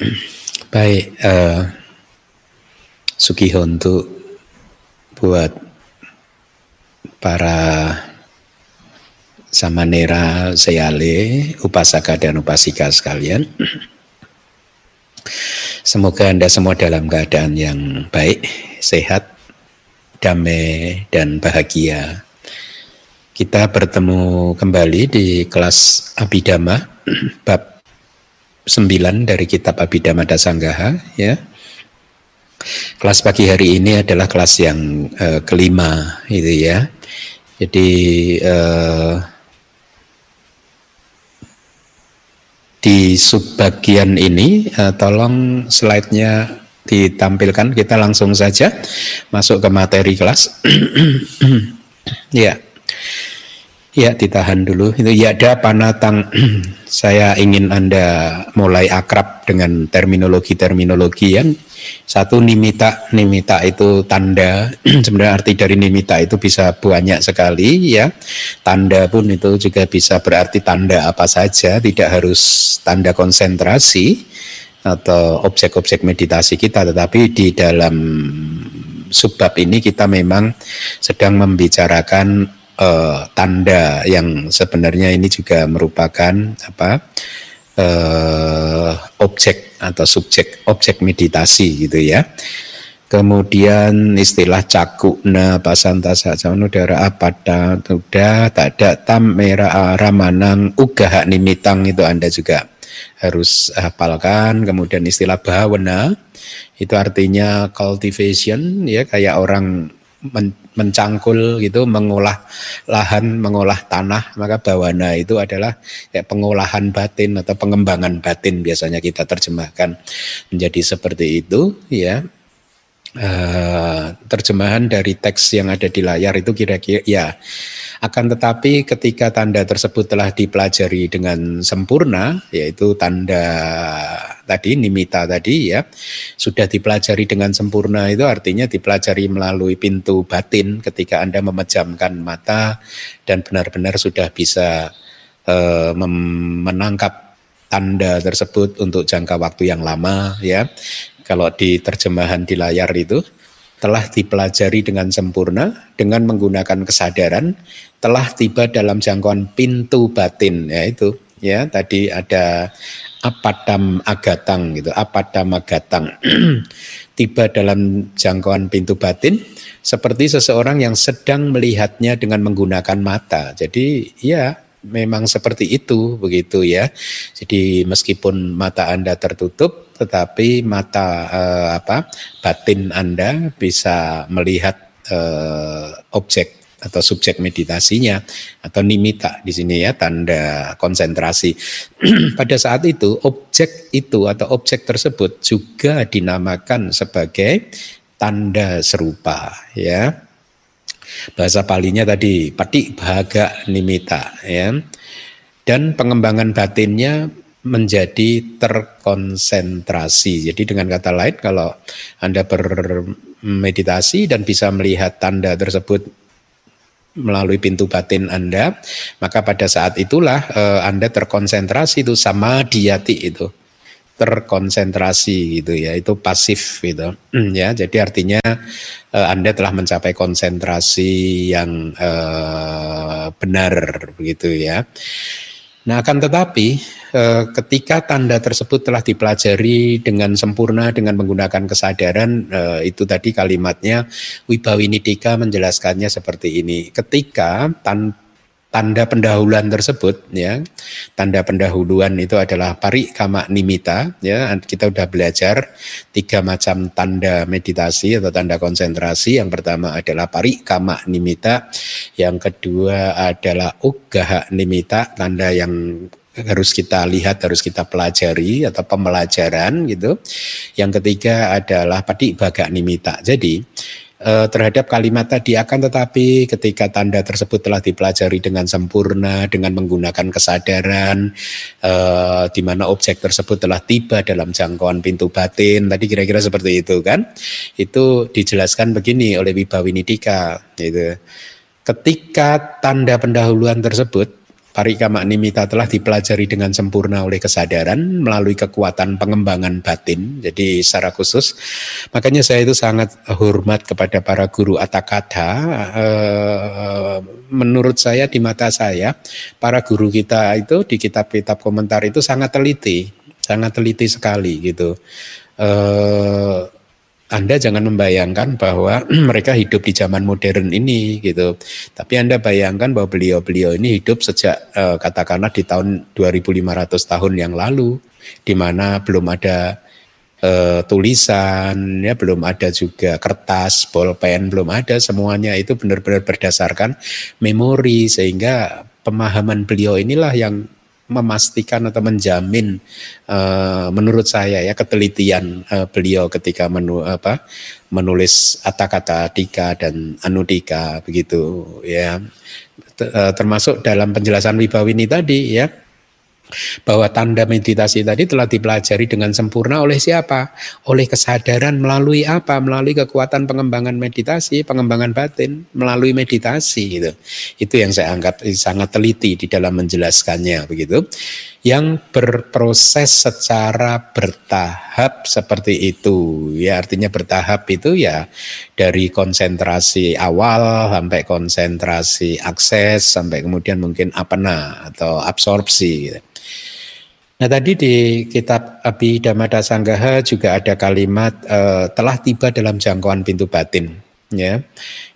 Baik, uh, untuk buat para samanera seyale, upasaka dan upasika sekalian. Semoga Anda semua dalam keadaan yang baik, sehat, damai, dan bahagia. Kita bertemu kembali di kelas Abidama, bab 9 dari kitab Abhidhamma Dasanggaha ya. Kelas pagi hari ini adalah kelas yang uh, kelima itu ya. Jadi uh, di subbagian ini uh, tolong slide-nya ditampilkan kita langsung saja masuk ke materi kelas. ya. Ya, ditahan dulu. Itu ya ada panatang. Saya ingin Anda mulai akrab dengan terminologi-terminologi yang satu nimita. Nimita itu tanda. Sebenarnya arti dari nimita itu bisa banyak sekali ya. Tanda pun itu juga bisa berarti tanda apa saja, tidak harus tanda konsentrasi atau objek-objek meditasi kita, tetapi di dalam subbab ini kita memang sedang membicarakan uh, tanda yang sebenarnya ini juga merupakan apa uh, objek atau subjek objek meditasi gitu ya. Kemudian istilah cakuna pasanta saja udara apada tak ada tam merah ramanang ugaha nimitang itu Anda juga harus hafalkan. Kemudian istilah bhawana itu artinya cultivation ya kayak orang men mencangkul gitu, mengolah lahan, mengolah tanah, maka bawana itu adalah ya, pengolahan batin atau pengembangan batin biasanya kita terjemahkan menjadi seperti itu ya. Uh, terjemahan dari teks yang ada di layar itu kira-kira ya akan tetapi ketika tanda tersebut telah dipelajari dengan sempurna, yaitu tanda tadi, nimita tadi ya, sudah dipelajari dengan sempurna itu artinya dipelajari melalui pintu batin ketika Anda memejamkan mata dan benar-benar sudah bisa uh, menangkap tanda tersebut untuk jangka waktu yang lama ya. Kalau di terjemahan di layar itu telah dipelajari dengan sempurna dengan menggunakan kesadaran telah tiba dalam jangkauan pintu batin ya itu ya. Tadi ada apadam agatang gitu apadam agatang. Tiba dalam jangkauan pintu batin seperti seseorang yang sedang melihatnya dengan menggunakan mata. Jadi ya memang seperti itu begitu ya. Jadi meskipun mata Anda tertutup tetapi mata eh, apa batin Anda bisa melihat eh, objek atau subjek meditasinya atau nimita di sini ya tanda konsentrasi. Pada saat itu objek itu atau objek tersebut juga dinamakan sebagai tanda serupa ya Bahasa palinya tadi patik bahaga nimita ya. Dan pengembangan batinnya menjadi terkonsentrasi. Jadi dengan kata lain kalau Anda bermeditasi dan bisa melihat tanda tersebut melalui pintu batin Anda, maka pada saat itulah eh, Anda terkonsentrasi itu sama diati itu. Terkonsentrasi gitu ya itu pasif gitu. Ya jadi artinya uh, anda telah mencapai konsentrasi yang uh, benar begitu ya nah akan tetapi uh, ketika tanda tersebut telah dipelajari dengan sempurna dengan menggunakan kesadaran uh, itu tadi kalimatnya Wibawinidika menjelaskannya seperti ini. Ketika tanpa tanda pendahuluan tersebut ya tanda pendahuluan itu adalah pari kama nimita ya kita sudah belajar tiga macam tanda meditasi atau tanda konsentrasi yang pertama adalah pari kama nimita yang kedua adalah ugaha nimita tanda yang harus kita lihat, harus kita pelajari atau pembelajaran gitu. Yang ketiga adalah padi baga nimita. Jadi eh, terhadap kalimat tadi akan tetapi ketika tanda tersebut telah dipelajari dengan sempurna dengan menggunakan kesadaran eh, di mana objek tersebut telah tiba dalam jangkauan pintu batin tadi kira-kira seperti itu kan? Itu dijelaskan begini oleh Wibawinidika gitu. Ketika tanda pendahuluan tersebut Parikama nimita telah dipelajari dengan sempurna oleh kesadaran melalui kekuatan pengembangan batin. Jadi secara khusus, makanya saya itu sangat hormat kepada para guru atakata. Eh, menurut saya di mata saya, para guru kita itu di kitab-kitab komentar itu sangat teliti, sangat teliti sekali gitu. Eh, anda jangan membayangkan bahwa mereka hidup di zaman modern ini gitu. Tapi Anda bayangkan bahwa beliau-beliau ini hidup sejak eh, katakanlah di tahun 2500 tahun yang lalu di mana belum ada eh, tulisan ya belum ada juga kertas, bolpen belum ada semuanya itu benar-benar berdasarkan memori sehingga pemahaman beliau inilah yang memastikan atau menjamin uh, menurut saya ya ketelitian uh, beliau ketika menu, apa, menulis kata-kata Dika dan Anudika begitu ya. Eh, termasuk dalam penjelasan Wibawini tadi ya bahwa tanda meditasi tadi telah dipelajari dengan sempurna oleh siapa? Oleh kesadaran melalui apa? Melalui kekuatan pengembangan meditasi, pengembangan batin melalui meditasi gitu. Itu yang saya anggap sangat teliti di dalam menjelaskannya begitu. Yang berproses secara bertahap seperti itu. Ya artinya bertahap itu ya dari konsentrasi awal sampai konsentrasi akses sampai kemudian mungkin apena atau absorpsi gitu. Nah tadi di kitab Abhidhamma Sanggaha juga ada kalimat uh, telah tiba dalam jangkauan pintu batin. Ya,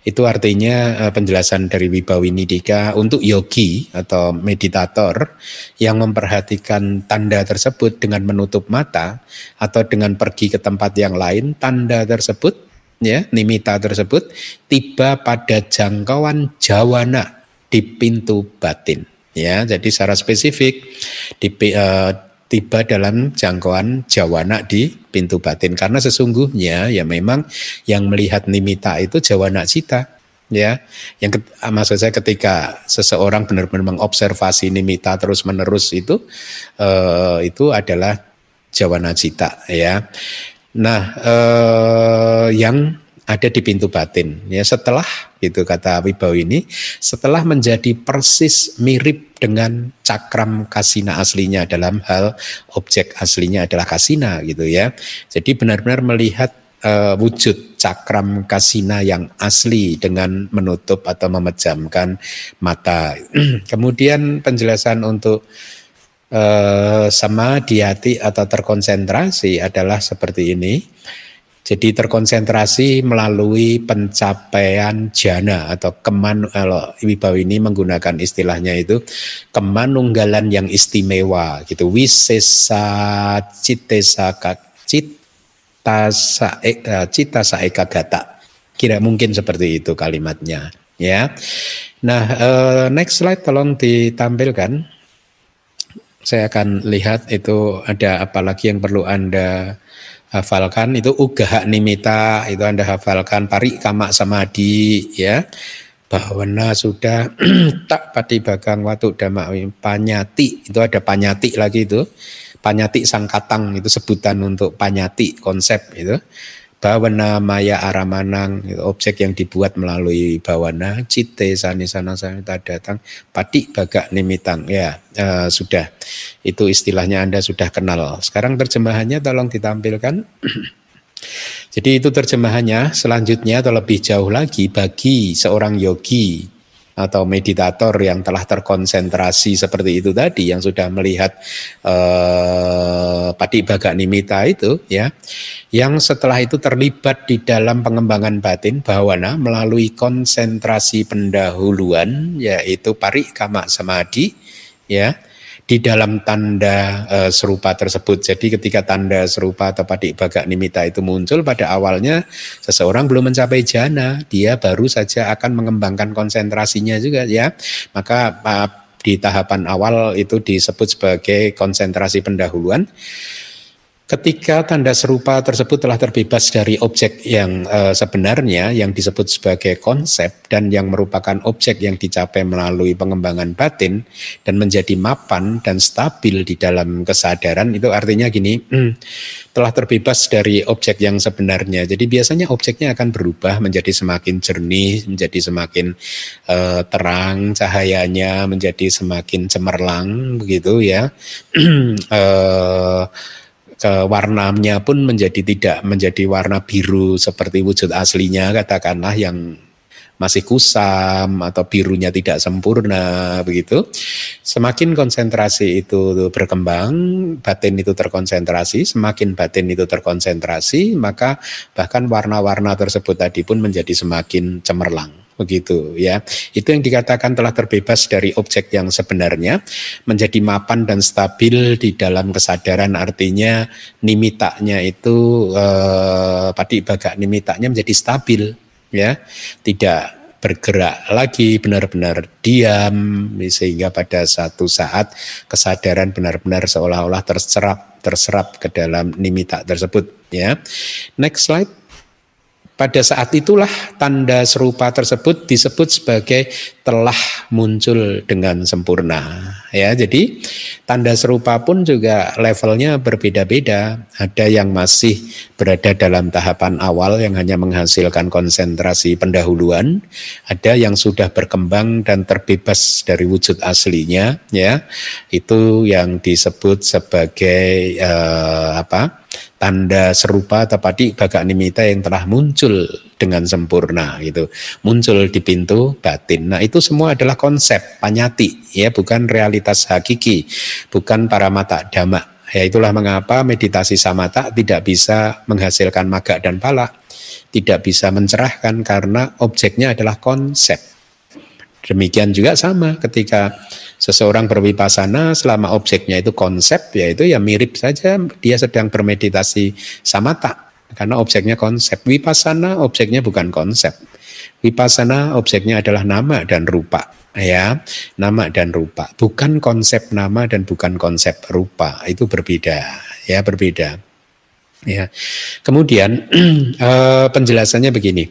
itu artinya uh, penjelasan dari Wibawinidika untuk yogi atau meditator yang memperhatikan tanda tersebut dengan menutup mata atau dengan pergi ke tempat yang lain, tanda tersebut ya nimita tersebut tiba pada jangkauan jawana di pintu batin ya jadi secara spesifik di, uh, tiba dalam jangkauan jawana di pintu batin. Karena sesungguhnya ya memang yang melihat nimita itu jawana cita ya. Yang maksud saya ketika seseorang benar-benar mengobservasi nimita terus menerus itu uh, itu adalah jawana cita ya. Nah uh, yang ada di pintu batin. Ya setelah itu kata Wibau ini setelah menjadi persis mirip dengan cakram kasina aslinya dalam hal objek aslinya adalah kasina gitu ya. Jadi benar-benar melihat uh, wujud cakram kasina yang asli dengan menutup atau memejamkan mata. Kemudian penjelasan untuk uh, sama di hati atau terkonsentrasi adalah seperti ini. Jadi terkonsentrasi melalui pencapaian jana atau keman kalau Wibawa ini menggunakan istilahnya itu kemanunggalan yang istimewa gitu wisesa citesa cita sa e, eh, cita saeka gata. Kira mungkin seperti itu kalimatnya ya. Nah, uh, next slide tolong ditampilkan. Saya akan lihat itu ada apa lagi yang perlu Anda hafalkan itu ugaha nimita itu Anda hafalkan pari kama samadhi ya. Bahwana sudah tak pati bagang watu dama panyati itu ada panyati lagi itu. Panyati sangkatang itu sebutan untuk panyati konsep itu bawana maya aramanang itu objek yang dibuat melalui bawana cite sani sana samita datang pati baga nimitang. Ya uh, sudah. Itu istilahnya anda sudah kenal. Sekarang terjemahannya tolong ditampilkan. Jadi itu terjemahannya. Selanjutnya atau lebih jauh lagi bagi seorang yogi atau meditator yang telah terkonsentrasi seperti itu tadi yang sudah melihat eh, padi baga nimita itu ya yang setelah itu terlibat di dalam pengembangan batin bawana melalui konsentrasi pendahuluan yaitu pari kama samadhi ya di dalam tanda e, serupa tersebut. Jadi ketika tanda serupa atau padik bagak nimita itu muncul pada awalnya seseorang belum mencapai jana, dia baru saja akan mengembangkan konsentrasinya juga ya. Maka di tahapan awal itu disebut sebagai konsentrasi pendahuluan. Ketika tanda serupa tersebut telah terbebas dari objek yang e, sebenarnya yang disebut sebagai konsep dan yang merupakan objek yang dicapai melalui pengembangan batin dan menjadi mapan dan stabil di dalam kesadaran itu artinya gini hmm, telah terbebas dari objek yang sebenarnya. Jadi biasanya objeknya akan berubah menjadi semakin jernih, menjadi semakin e, terang cahayanya, menjadi semakin cemerlang begitu ya. e, ke warnanya pun menjadi tidak menjadi warna biru seperti wujud aslinya katakanlah yang masih kusam atau birunya tidak sempurna begitu. Semakin konsentrasi itu berkembang, batin itu terkonsentrasi, semakin batin itu terkonsentrasi, maka bahkan warna-warna tersebut tadi pun menjadi semakin cemerlang begitu ya. Itu yang dikatakan telah terbebas dari objek yang sebenarnya menjadi mapan dan stabil di dalam kesadaran artinya nimitanya itu eh, padi baga nimitanya menjadi stabil ya. Tidak bergerak lagi benar-benar diam sehingga pada satu saat kesadaran benar-benar seolah-olah terserap terserap ke dalam nimita tersebut ya. Next slide. Pada saat itulah tanda serupa tersebut disebut sebagai telah muncul dengan sempurna. Ya, jadi tanda serupa pun juga levelnya berbeda-beda. Ada yang masih berada dalam tahapan awal yang hanya menghasilkan konsentrasi pendahuluan, ada yang sudah berkembang dan terbebas dari wujud aslinya, ya. Itu yang disebut sebagai uh, apa? Tanda serupa tepati baga nimita yang telah muncul dengan sempurna gitu. Muncul di pintu batin. Nah itu semua adalah konsep panyati ya bukan realitas hakiki bukan para mata dhamma ya itulah mengapa meditasi samata tidak bisa menghasilkan maga dan pala tidak bisa mencerahkan karena objeknya adalah konsep. Demikian juga sama ketika Seseorang berwipasana selama objeknya itu konsep yaitu ya mirip saja dia sedang bermeditasi samata karena objeknya konsep. Wipasana objeknya bukan konsep. Wipasana objeknya adalah nama dan rupa ya nama dan rupa bukan konsep nama dan bukan konsep rupa itu berbeda ya berbeda Ya. Kemudian eh, penjelasannya begini.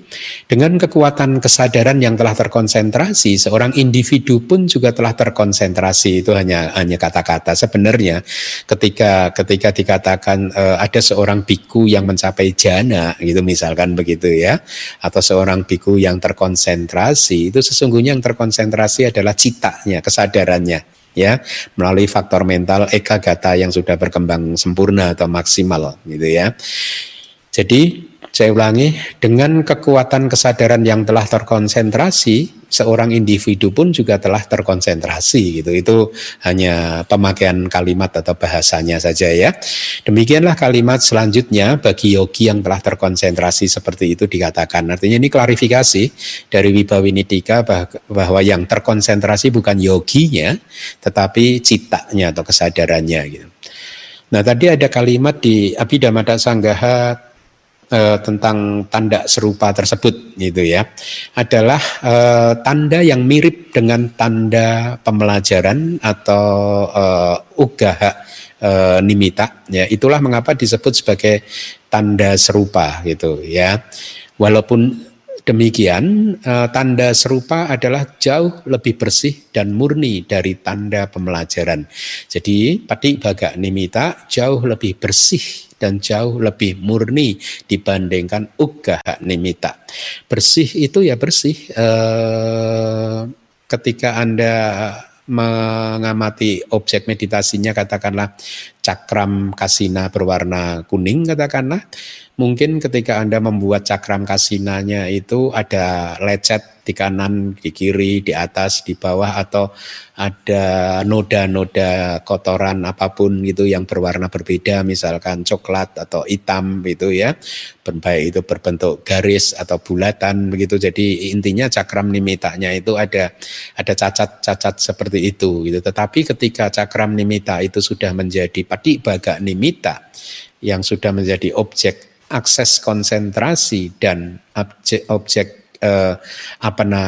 Dengan kekuatan kesadaran yang telah terkonsentrasi, seorang individu pun juga telah terkonsentrasi. Itu hanya hanya kata-kata. Sebenarnya ketika ketika dikatakan uh, ada seorang biku yang mencapai jana gitu misalkan begitu ya, atau seorang biku yang terkonsentrasi, itu sesungguhnya yang terkonsentrasi adalah citanya, kesadarannya ya melalui faktor mental eka gata yang sudah berkembang sempurna atau maksimal gitu ya. Jadi saya ulangi, dengan kekuatan kesadaran yang telah terkonsentrasi, seorang individu pun juga telah terkonsentrasi gitu. Itu hanya pemakaian kalimat atau bahasanya saja ya. Demikianlah kalimat selanjutnya bagi yogi yang telah terkonsentrasi seperti itu dikatakan. Artinya ini klarifikasi dari Wibawinitika bahwa yang terkonsentrasi bukan yoginya, tetapi citanya atau kesadarannya gitu. Nah tadi ada kalimat di Abhidhamma Sanggaha eh, tentang tanda serupa tersebut gitu ya adalah eh, tanda yang mirip dengan tanda pembelajaran atau eh, ugaha eh, nimita ya itulah mengapa disebut sebagai tanda serupa gitu ya walaupun Demikian, eh, tanda serupa adalah jauh lebih bersih dan murni dari tanda pembelajaran. Jadi, pati baga nimita jauh lebih bersih dan jauh lebih murni dibandingkan ugaha nimita. Bersih itu ya bersih. Eh, ketika Anda mengamati objek meditasinya katakanlah cakram kasina berwarna kuning katakanlah mungkin ketika Anda membuat cakram kasinanya itu ada lecet di kanan, di kiri, di atas, di bawah atau ada noda-noda kotoran apa pun gitu yang berwarna berbeda misalkan coklat atau hitam gitu ya. Baik itu berbentuk garis atau bulatan begitu. Jadi intinya cakram nimitanya itu ada ada cacat-cacat seperti itu gitu. Tetapi ketika cakram nimita itu sudah menjadi padi baga nimita yang sudah menjadi objek akses konsentrasi dan objek objek eh, apana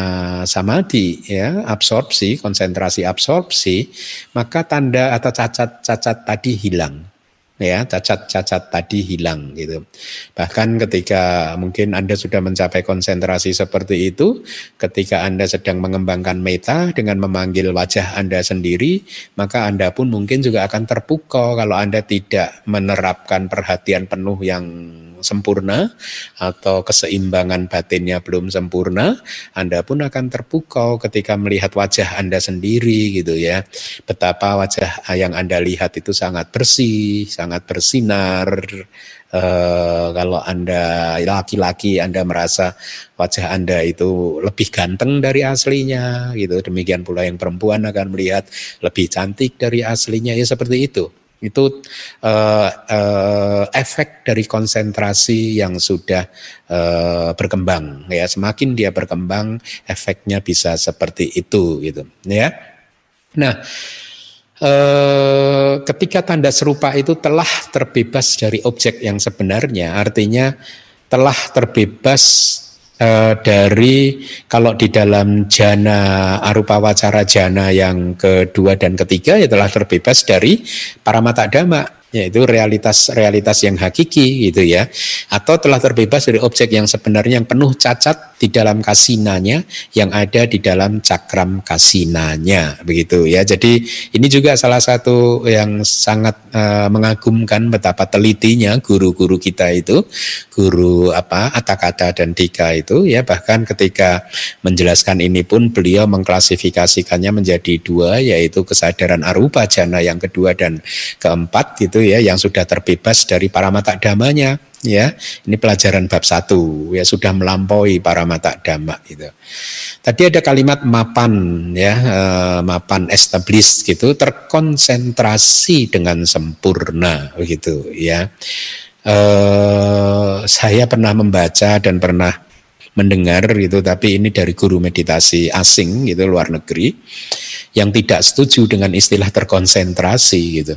samadhi ya absorpsi konsentrasi absorpsi maka tanda atau cacat-cacat tadi hilang ya cacat-cacat tadi hilang gitu. Bahkan ketika mungkin Anda sudah mencapai konsentrasi seperti itu, ketika Anda sedang mengembangkan meta dengan memanggil wajah Anda sendiri, maka Anda pun mungkin juga akan terpukau kalau Anda tidak menerapkan perhatian penuh yang sempurna atau keseimbangan batinnya belum sempurna, Anda pun akan terpukau ketika melihat wajah Anda sendiri gitu ya. Betapa wajah yang Anda lihat itu sangat bersih, sangat bersinar. Uh, kalau Anda laki-laki Anda merasa wajah Anda itu lebih ganteng dari aslinya gitu. Demikian pula yang perempuan akan melihat lebih cantik dari aslinya ya seperti itu. Itu uh, uh, efek dari konsentrasi yang sudah uh, berkembang ya. Semakin dia berkembang, efeknya bisa seperti itu gitu ya. Nah, uh, ketika tanda serupa itu telah terbebas dari objek yang sebenarnya, artinya telah terbebas uh, dari kalau di dalam jana arupa wacara jana yang kedua dan ketiga ya telah terbebas dari para mata dhamma yaitu realitas-realitas yang hakiki gitu ya. Atau telah terbebas dari objek yang sebenarnya yang penuh cacat di dalam kasinanya yang ada di dalam cakram kasinanya. Begitu ya. Jadi ini juga salah satu yang sangat uh, mengagumkan betapa telitinya guru-guru kita itu guru apa Atakata dan Dika itu ya. Bahkan ketika menjelaskan ini pun beliau mengklasifikasikannya menjadi dua yaitu kesadaran arupa jana yang kedua dan keempat gitu ya yang sudah terbebas dari para mata damanya ya ini pelajaran bab satu. Ya sudah melampaui para mata dhamma gitu. Tadi ada kalimat mapan ya eh, mapan established gitu terkonsentrasi dengan sempurna begitu ya. Eh, saya pernah membaca dan pernah mendengar gitu tapi ini dari guru meditasi asing gitu luar negeri yang tidak setuju dengan istilah terkonsentrasi gitu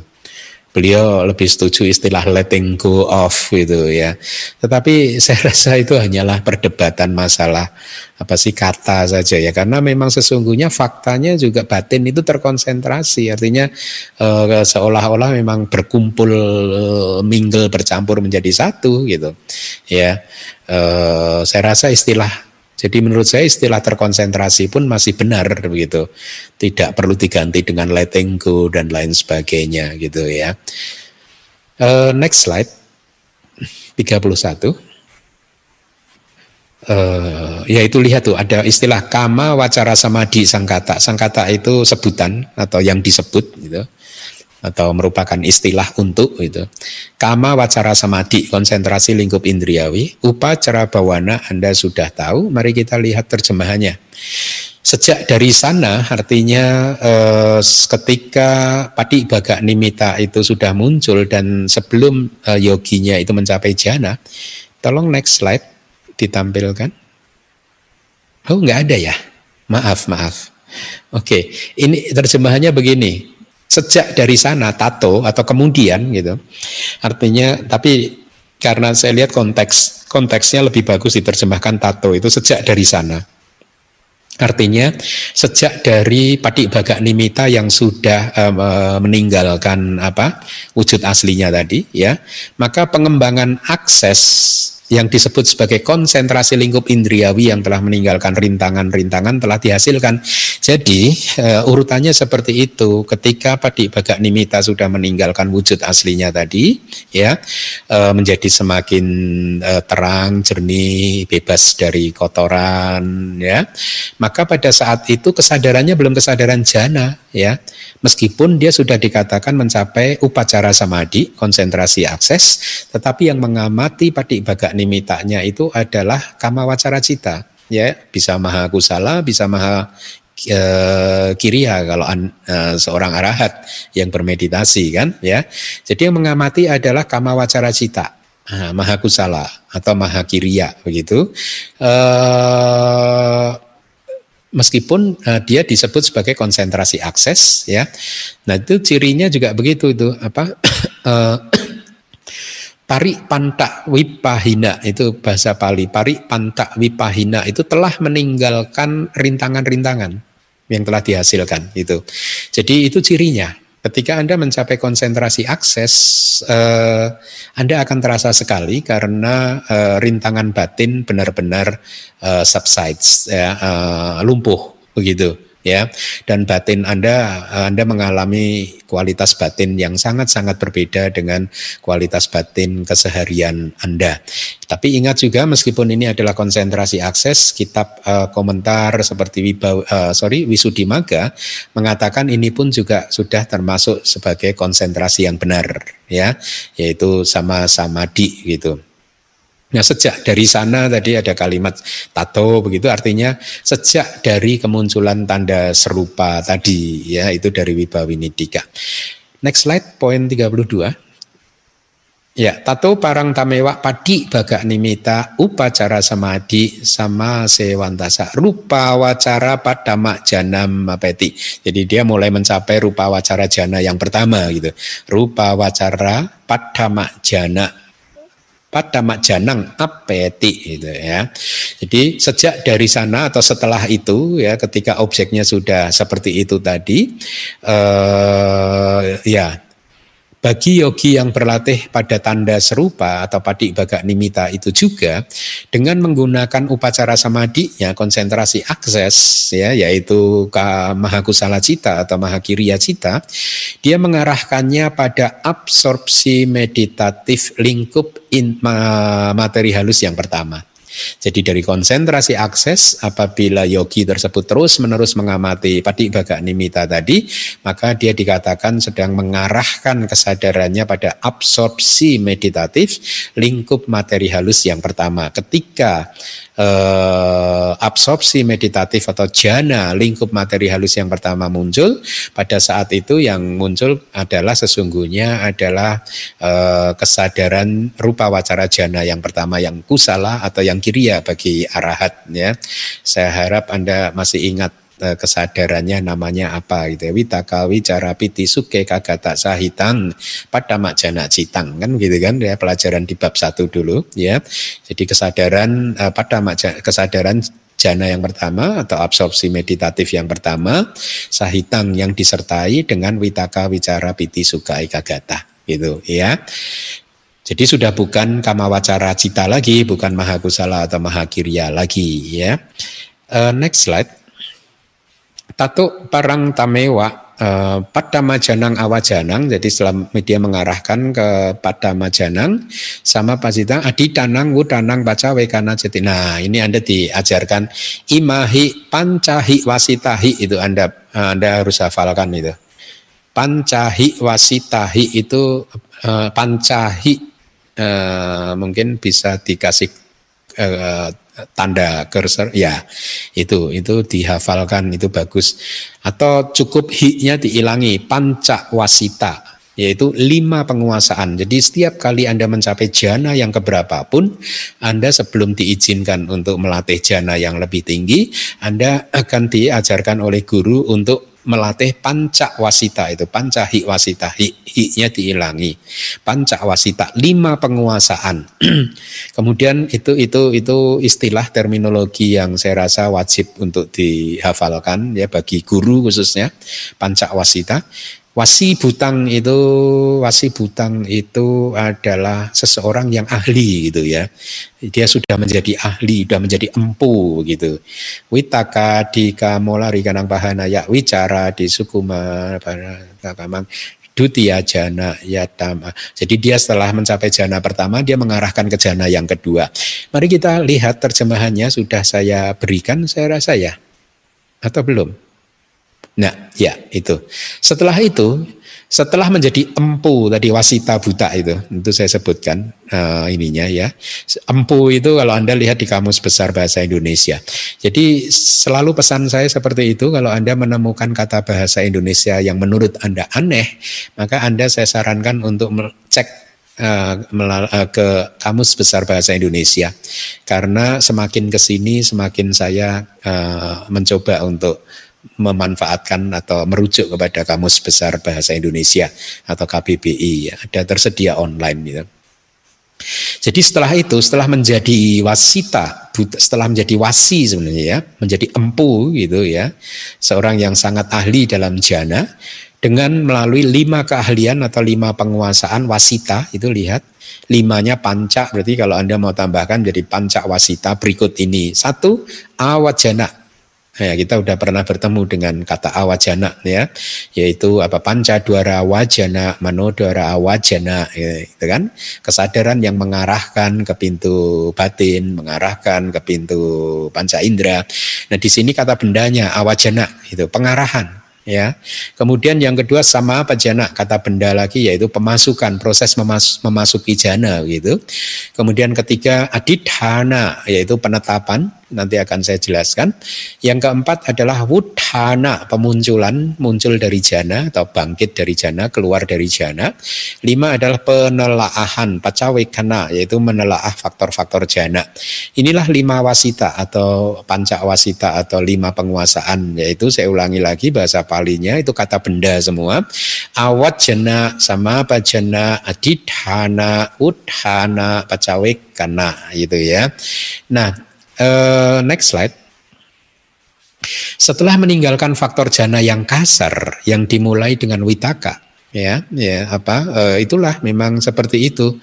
beliau lebih setuju istilah letting go off gitu ya. Tetapi saya rasa itu hanyalah perdebatan masalah apa sih kata saja ya karena memang sesungguhnya faktanya juga batin itu terkonsentrasi artinya e, seolah-olah memang berkumpul e, mingle bercampur menjadi satu gitu ya. E, saya rasa istilah jadi menurut saya istilah terkonsentrasi pun masih benar begitu. Tidak perlu diganti dengan letting go dan lain sebagainya gitu ya. Uh, next slide. 31. Uh, yaitu lihat tuh ada istilah kama wacara samadhi sangkata. Sangkata itu sebutan atau yang disebut gitu atau merupakan istilah untuk itu. Kama wacara samadi, konsentrasi lingkup indriawi, upacara bawana Anda sudah tahu, mari kita lihat terjemahannya. Sejak dari sana artinya eh, ketika padi baga nimita itu sudah muncul dan sebelum eh, yoginya itu mencapai jana, tolong next slide ditampilkan. Oh nggak ada ya, maaf maaf. Oke, ini terjemahannya begini sejak dari sana tato atau kemudian gitu. Artinya tapi karena saya lihat konteks konteksnya lebih bagus diterjemahkan tato itu sejak dari sana. Artinya sejak dari Padik Bagak Nimita yang sudah uh, meninggalkan apa wujud aslinya tadi ya, maka pengembangan akses yang disebut sebagai konsentrasi lingkup indriawi yang telah meninggalkan rintangan-rintangan telah dihasilkan. Jadi uh, urutannya seperti itu. Ketika Padi Bagak Nimita sudah meninggalkan wujud aslinya tadi, ya uh, menjadi semakin uh, terang, jernih, bebas dari kotoran, ya. Maka pada saat itu kesadarannya belum kesadaran jana, ya. Meskipun dia sudah dikatakan mencapai upacara samadhi, konsentrasi akses, tetapi yang mengamati Padi Bagak nimitanya itu adalah kama wacara cita ya. Bisa maha kusala bisa maha e, kiriya kalau an, e, seorang arahat yang bermeditasi kan ya. Jadi yang mengamati adalah kama wacara cita nah, maha kusala atau maha kiriya begitu. E, meskipun uh, dia disebut sebagai konsentrasi akses ya. Nah, itu cirinya juga begitu itu apa uh, Pari pantak wipahina itu bahasa Pali. Pari pantak wipahina itu telah meninggalkan rintangan-rintangan yang telah dihasilkan itu. Jadi itu cirinya Ketika Anda mencapai konsentrasi akses, eh, Anda akan terasa sekali karena eh, rintangan batin benar-benar eh, subsides, ya, eh, lumpuh begitu ya dan batin Anda Anda mengalami kualitas batin yang sangat-sangat berbeda dengan kualitas batin keseharian Anda. Tapi ingat juga meskipun ini adalah konsentrasi akses kitab uh, komentar seperti Wibaw, uh, sorry Wisudimaga mengatakan ini pun juga sudah termasuk sebagai konsentrasi yang benar ya yaitu sama-sama di gitu. Nah sejak dari sana tadi ada kalimat tato begitu artinya sejak dari kemunculan tanda serupa tadi ya itu dari Wibawinidika. Next slide poin 32. Ya, tato parang tamewa padi baga nimita upacara samadhi sama sewantasa rupa wacara mak janam mapeti. Jadi dia mulai mencapai rupa wacara jana yang pertama gitu. Rupa wacara mak jana pada janang apeti itu ya. Jadi sejak dari sana atau setelah itu ya ketika objeknya sudah seperti itu tadi eh, ya bagi yogi yang berlatih pada tanda serupa atau padik baga nimita itu juga dengan menggunakan upacara ya konsentrasi akses ya yaitu mahakusala cita atau mahakiriya cita dia mengarahkannya pada absorpsi meditatif lingkup in, materi halus yang pertama jadi dari konsentrasi akses apabila yogi tersebut terus-menerus mengamati padi baga nimita tadi, maka dia dikatakan sedang mengarahkan kesadarannya pada absorpsi meditatif lingkup materi halus yang pertama. Ketika eh, absorpsi meditatif atau jana lingkup materi halus yang pertama muncul, pada saat itu yang muncul adalah sesungguhnya adalah eh, kesadaran rupa wacara jana yang pertama yang kusala atau yang kiriya bagi arahat ya. Saya harap Anda masih ingat Eh, kesadarannya namanya apa gitu ya witaka wicara piti suke kagata sahitang pada majana citang kan gitu kan ya pelajaran di bab satu dulu ya jadi kesadaran uh, pada kesadaran jana yang pertama atau absorpsi meditatif yang pertama sahitang yang disertai dengan witaka wicara piti suka kagata gitu ya jadi sudah bukan kamawacara cita lagi, bukan mahakusala atau mahakirya lagi ya. Uh, next slide. Tato parang tamewa uh, pada majanang awajanang jadi setelah media mengarahkan ke pada majanang sama pasitang adi tanang wudanang baca wekana jati. Nah ini anda diajarkan imahi pancahi wasitahi itu anda anda harus hafalkan itu. Pancahi wasitahi itu uh, pancahi uh, mungkin bisa dikasih uh, tanda cursor ya itu itu dihafalkan itu bagus atau cukup hi-nya diilangi panca wasita yaitu lima penguasaan. Jadi setiap kali Anda mencapai jana yang keberapa pun, Anda sebelum diizinkan untuk melatih jana yang lebih tinggi, Anda akan diajarkan oleh guru untuk melatih panca wasita itu. Panca hi wasita hi hi-nya diilangi. Panca wasita lima penguasaan. Kemudian itu itu itu istilah terminologi yang saya rasa wajib untuk dihafalkan ya bagi guru khususnya panca wasita Wasi butang itu wasi butang itu adalah seseorang yang ahli gitu ya. Dia sudah menjadi ahli, sudah menjadi empu gitu. Witaka di kamolari kanang ya wicara di sukuma kamang dutia jana yatama. Jadi dia setelah mencapai jana pertama dia mengarahkan ke jana yang kedua. Mari kita lihat terjemahannya sudah saya berikan saya rasa ya. Atau belum? Nah, ya itu. Setelah itu, setelah menjadi empu tadi wasita buta itu, itu saya sebutkan uh, ininya ya. Empu itu kalau anda lihat di kamus besar bahasa Indonesia. Jadi selalu pesan saya seperti itu. Kalau anda menemukan kata bahasa Indonesia yang menurut anda aneh, maka anda saya sarankan untuk cek Uh, ke kamus besar bahasa Indonesia karena semakin ke sini semakin saya mencoba untuk memanfaatkan atau merujuk kepada Kamus Besar Bahasa Indonesia atau KBBI ada tersedia online gitu. Jadi setelah itu, setelah menjadi wasita, setelah menjadi wasi sebenarnya ya, menjadi empu gitu ya, seorang yang sangat ahli dalam jana, dengan melalui lima keahlian atau lima penguasaan wasita itu lihat limanya panca berarti kalau anda mau tambahkan jadi panca wasita berikut ini. Satu awajana Ya, kita udah pernah bertemu dengan kata awajana ya, yaitu apa panca dwara wajana, manodwara awajana ya, itu kan kesadaran yang mengarahkan ke pintu batin, mengarahkan ke pintu panca indera. Nah, di sini kata bendanya awajana itu pengarahan ya. Kemudian yang kedua sama apa jana kata benda lagi yaitu pemasukan proses memas memasuki jana gitu. Kemudian ketiga adidhana yaitu penetapan nanti akan saya jelaskan. Yang keempat adalah wudhana, pemunculan, muncul dari jana atau bangkit dari jana, keluar dari jana. Lima adalah penelaahan, pacawekana, yaitu menelaah faktor-faktor jana. Inilah lima wasita atau panca wasita atau lima penguasaan, yaitu saya ulangi lagi bahasa palinya itu kata benda semua. Awat jana, sama pajana, adidhana, udhana, pacawekana, gitu ya. Nah, Uh, next slide. Setelah meninggalkan faktor jana yang kasar yang dimulai dengan witaka, ya ya apa uh, itulah memang seperti itu.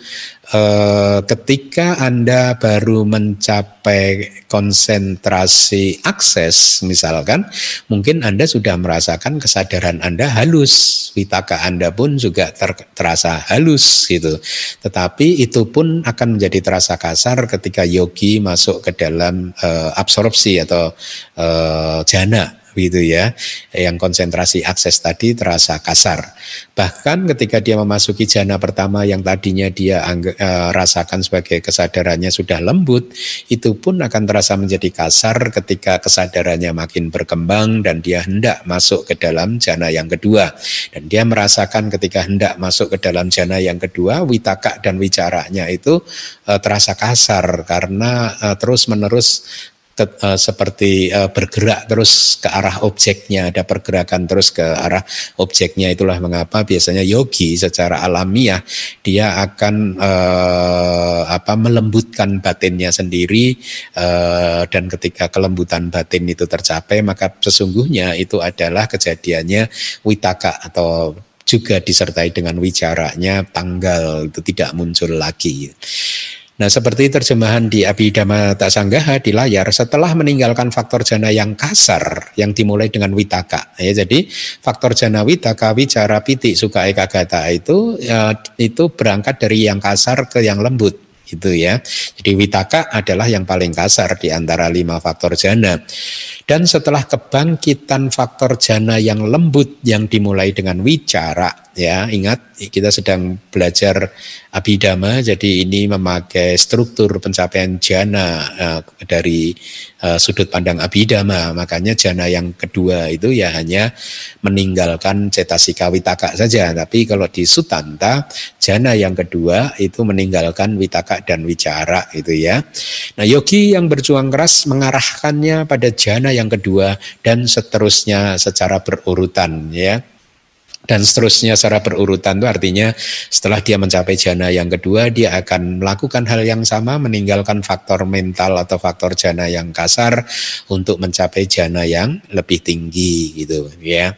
Uh, ketika anda baru mencapai konsentrasi akses misalkan mungkin anda sudah merasakan kesadaran anda halus vitaka anda pun juga ter, terasa halus gitu. Tetapi itu pun akan menjadi terasa kasar ketika yogi masuk ke dalam uh, absorpsi atau uh, jana gitu ya. Yang konsentrasi akses tadi terasa kasar. Bahkan ketika dia memasuki jana pertama yang tadinya dia uh, rasakan sebagai kesadarannya sudah lembut, itu pun akan terasa menjadi kasar ketika kesadarannya makin berkembang dan dia hendak masuk ke dalam jana yang kedua. Dan dia merasakan ketika hendak masuk ke dalam jana yang kedua, witaka dan wicaranya itu uh, terasa kasar karena uh, terus-menerus uh, seperti uh, bergerak terus ke arah objeknya, ada pergerakan terus ke arah objeknya. Itulah mengapa biasanya yogi secara alamiah dia akan uh, apa melembutkan batinnya sendiri uh, dan ketika kelembutan batin itu tercapai maka sesungguhnya itu adalah kejadiannya witaka atau juga disertai dengan wicaranya tanggal itu tidak muncul lagi. Nah, seperti terjemahan di Abhidhamma Tasanggaha di layar, setelah meninggalkan faktor jana yang kasar, yang dimulai dengan witaka. Ya, jadi faktor jana witaka, wicara, piti, suka, eka, gata itu, ya, itu berangkat dari yang kasar ke yang lembut itu ya. Jadi witaka adalah yang paling kasar di antara lima faktor jana. Dan setelah kebangkitan faktor jana yang lembut yang dimulai dengan wicara, ya ingat kita sedang belajar abidama, jadi ini memakai struktur pencapaian jana uh, dari uh, sudut pandang abidama. Makanya jana yang kedua itu ya hanya meninggalkan cetasika witaka saja. Tapi kalau di sutanta, jana yang kedua itu meninggalkan witaka dan wicara itu ya. Nah yogi yang berjuang keras mengarahkannya pada jana yang kedua dan seterusnya secara berurutan ya dan seterusnya secara berurutan itu artinya setelah dia mencapai jana yang kedua dia akan melakukan hal yang sama meninggalkan faktor mental atau faktor jana yang kasar untuk mencapai jana yang lebih tinggi gitu ya.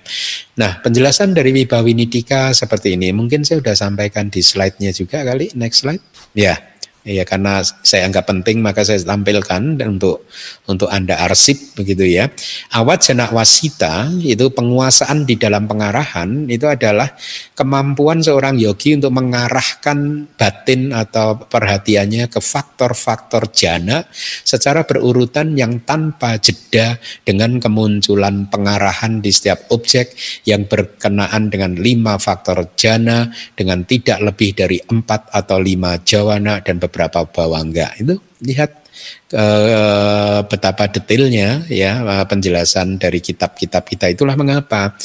Nah, penjelasan dari Wibawinidika seperti ini mungkin saya sudah sampaikan di slide-nya juga kali next slide. Ya. Ya karena saya anggap penting maka saya tampilkan dan untuk untuk Anda arsip begitu ya. Awat jenak wasita itu penguasaan di dalam pengarahan itu adalah kemampuan seorang yogi untuk mengarahkan batin atau perhatiannya ke faktor-faktor jana secara berurutan yang tanpa jeda dengan kemunculan pengarahan di setiap objek yang berkenaan dengan lima faktor jana dengan tidak lebih dari empat atau lima jawana dan berapa bawangga itu lihat uh, betapa detailnya ya eh, penjelasan dari kitab-kitab kita. Itulah mengapa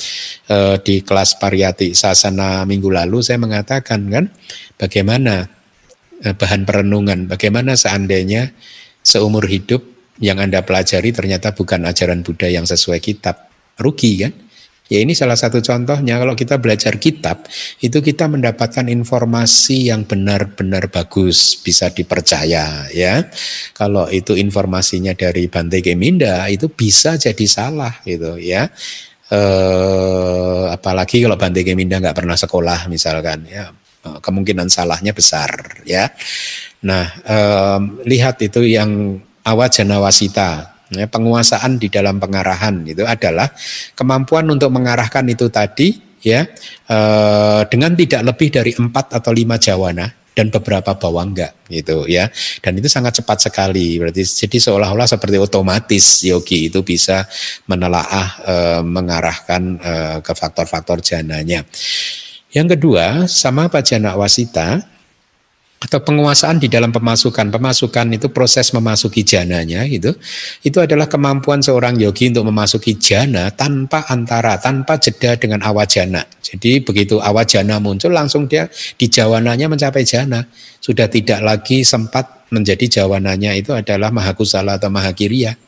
uh, di kelas pariyati sasana minggu lalu saya mengatakan kan bagaimana uh, bahan perenungan bagaimana seandainya seumur hidup yang Anda pelajari ternyata bukan ajaran Buddha yang sesuai kitab. Rugi kan Ya ini salah satu contohnya kalau kita belajar kitab itu kita mendapatkan informasi yang benar-benar bagus bisa dipercaya ya. Kalau itu informasinya dari Bante Geminda itu bisa jadi salah gitu ya. eh, apalagi kalau Bante Geminda nggak pernah sekolah misalkan ya eh, kemungkinan salahnya besar ya. Nah eh, lihat itu yang awajana wasita ya, penguasaan di dalam pengarahan itu adalah kemampuan untuk mengarahkan itu tadi ya eh, dengan tidak lebih dari empat atau lima jawana dan beberapa bawang enggak gitu ya. Dan itu sangat cepat sekali berarti jadi seolah-olah seperti otomatis yogi itu bisa menelaah e, mengarahkan e, ke faktor-faktor jananya. Yang kedua sama Pak Jana Wasita atau penguasaan di dalam pemasukan. Pemasukan itu proses memasuki jananya itu itu adalah kemampuan seorang yogi untuk memasuki jana tanpa antara, tanpa jeda dengan awajana. Jadi begitu awajana muncul langsung dia di jawananya mencapai jana. Sudah tidak lagi sempat menjadi jawananya itu adalah mahakusala atau mahakiriya.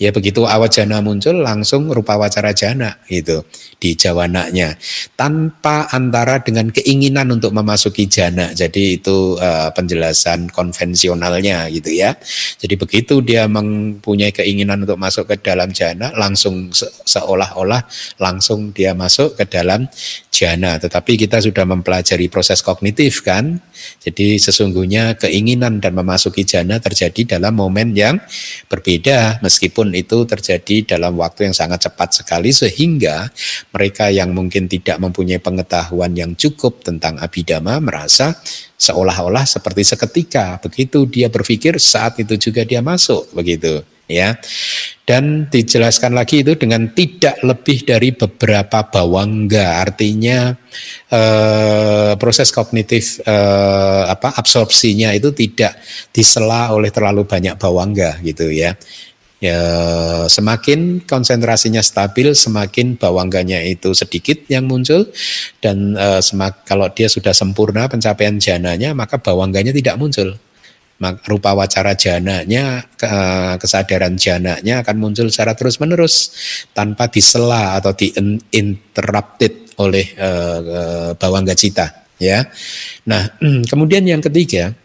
Ya begitu awajana muncul langsung rupa wacara jana gitu di jawananya tanpa antara dengan keinginan untuk memasuki jana. Jadi itu uh, penjelasan konvensionalnya gitu ya. Jadi begitu dia mempunyai keinginan untuk masuk ke dalam jana langsung se seolah-olah langsung dia masuk ke dalam jana. Tetapi kita sudah mempelajari proses kognitif kan. Jadi sesungguhnya keinginan dan memasuki jana terjadi dalam momen yang berbeda meskipun itu terjadi dalam waktu yang sangat cepat sekali sehingga mereka yang mungkin tidak mempunyai pengetahuan yang cukup tentang abidama merasa seolah-olah seperti seketika. Begitu dia berpikir saat itu juga dia masuk begitu ya. Dan dijelaskan lagi itu dengan tidak lebih dari beberapa bawangga. Artinya eh, proses kognitif eh, apa absorpsinya itu tidak disela oleh terlalu banyak bawangga gitu ya Ya, semakin konsentrasinya stabil, semakin bawangganya itu sedikit yang muncul dan e, semak, kalau dia sudah sempurna pencapaian jananya, maka bawangganya tidak muncul. Rupa wacara jananya, ke, kesadaran jananya akan muncul secara terus-menerus tanpa disela atau diinterrupted oleh e, e, bawangga cita. Ya, nah kemudian yang ketiga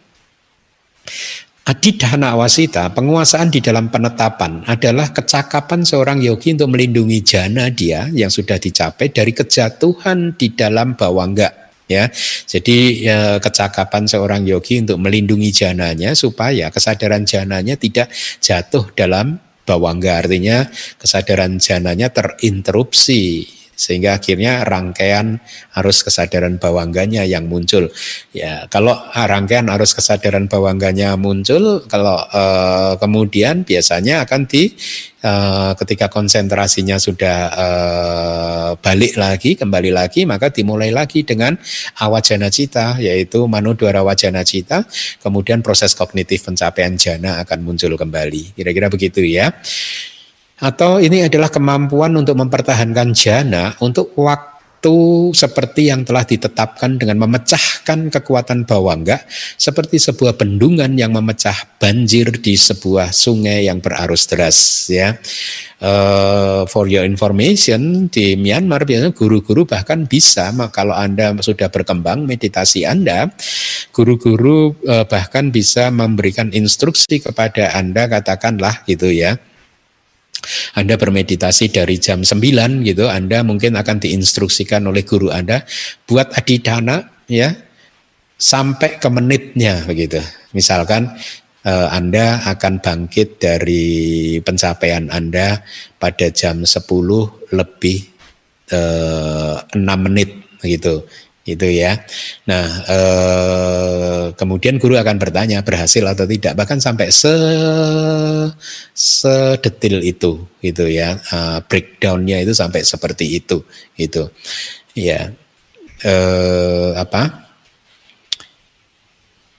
Adidhana wasita, penguasaan di dalam penetapan adalah kecakapan seorang yogi untuk melindungi jana dia yang sudah dicapai dari kejatuhan di dalam bawangga. Ya, jadi ya, kecakapan seorang yogi untuk melindungi jananya supaya kesadaran jananya tidak jatuh dalam bawangga. Artinya kesadaran jananya terinterupsi sehingga akhirnya rangkaian arus kesadaran bawangganya yang muncul. Ya, kalau rangkaian arus kesadaran bawangganya muncul, kalau eh, kemudian biasanya akan di eh, ketika konsentrasinya sudah eh, balik lagi, kembali lagi, maka dimulai lagi dengan awajana cita, yaitu manudwara wajana cita, kemudian proses kognitif pencapaian jana akan muncul kembali. Kira-kira begitu ya. Atau ini adalah kemampuan untuk mempertahankan jana untuk waktu seperti yang telah ditetapkan dengan memecahkan kekuatan bawangga seperti sebuah bendungan yang memecah banjir di sebuah sungai yang berarus deras ya. Uh, for your information di Myanmar biasanya guru-guru bahkan bisa kalau Anda sudah berkembang meditasi Anda guru-guru uh, bahkan bisa memberikan instruksi kepada Anda katakanlah gitu ya anda bermeditasi dari jam 9 gitu, Anda mungkin akan diinstruksikan oleh guru Anda buat adidana ya sampai ke menitnya begitu. Misalkan eh, Anda akan bangkit dari pencapaian Anda pada jam 10 lebih eh, 6 menit begitu gitu ya. Nah, eh, kemudian guru akan bertanya berhasil atau tidak, bahkan sampai se sedetil itu, gitu ya. Uh, breakdownnya itu sampai seperti itu, gitu. Ya, eh, apa?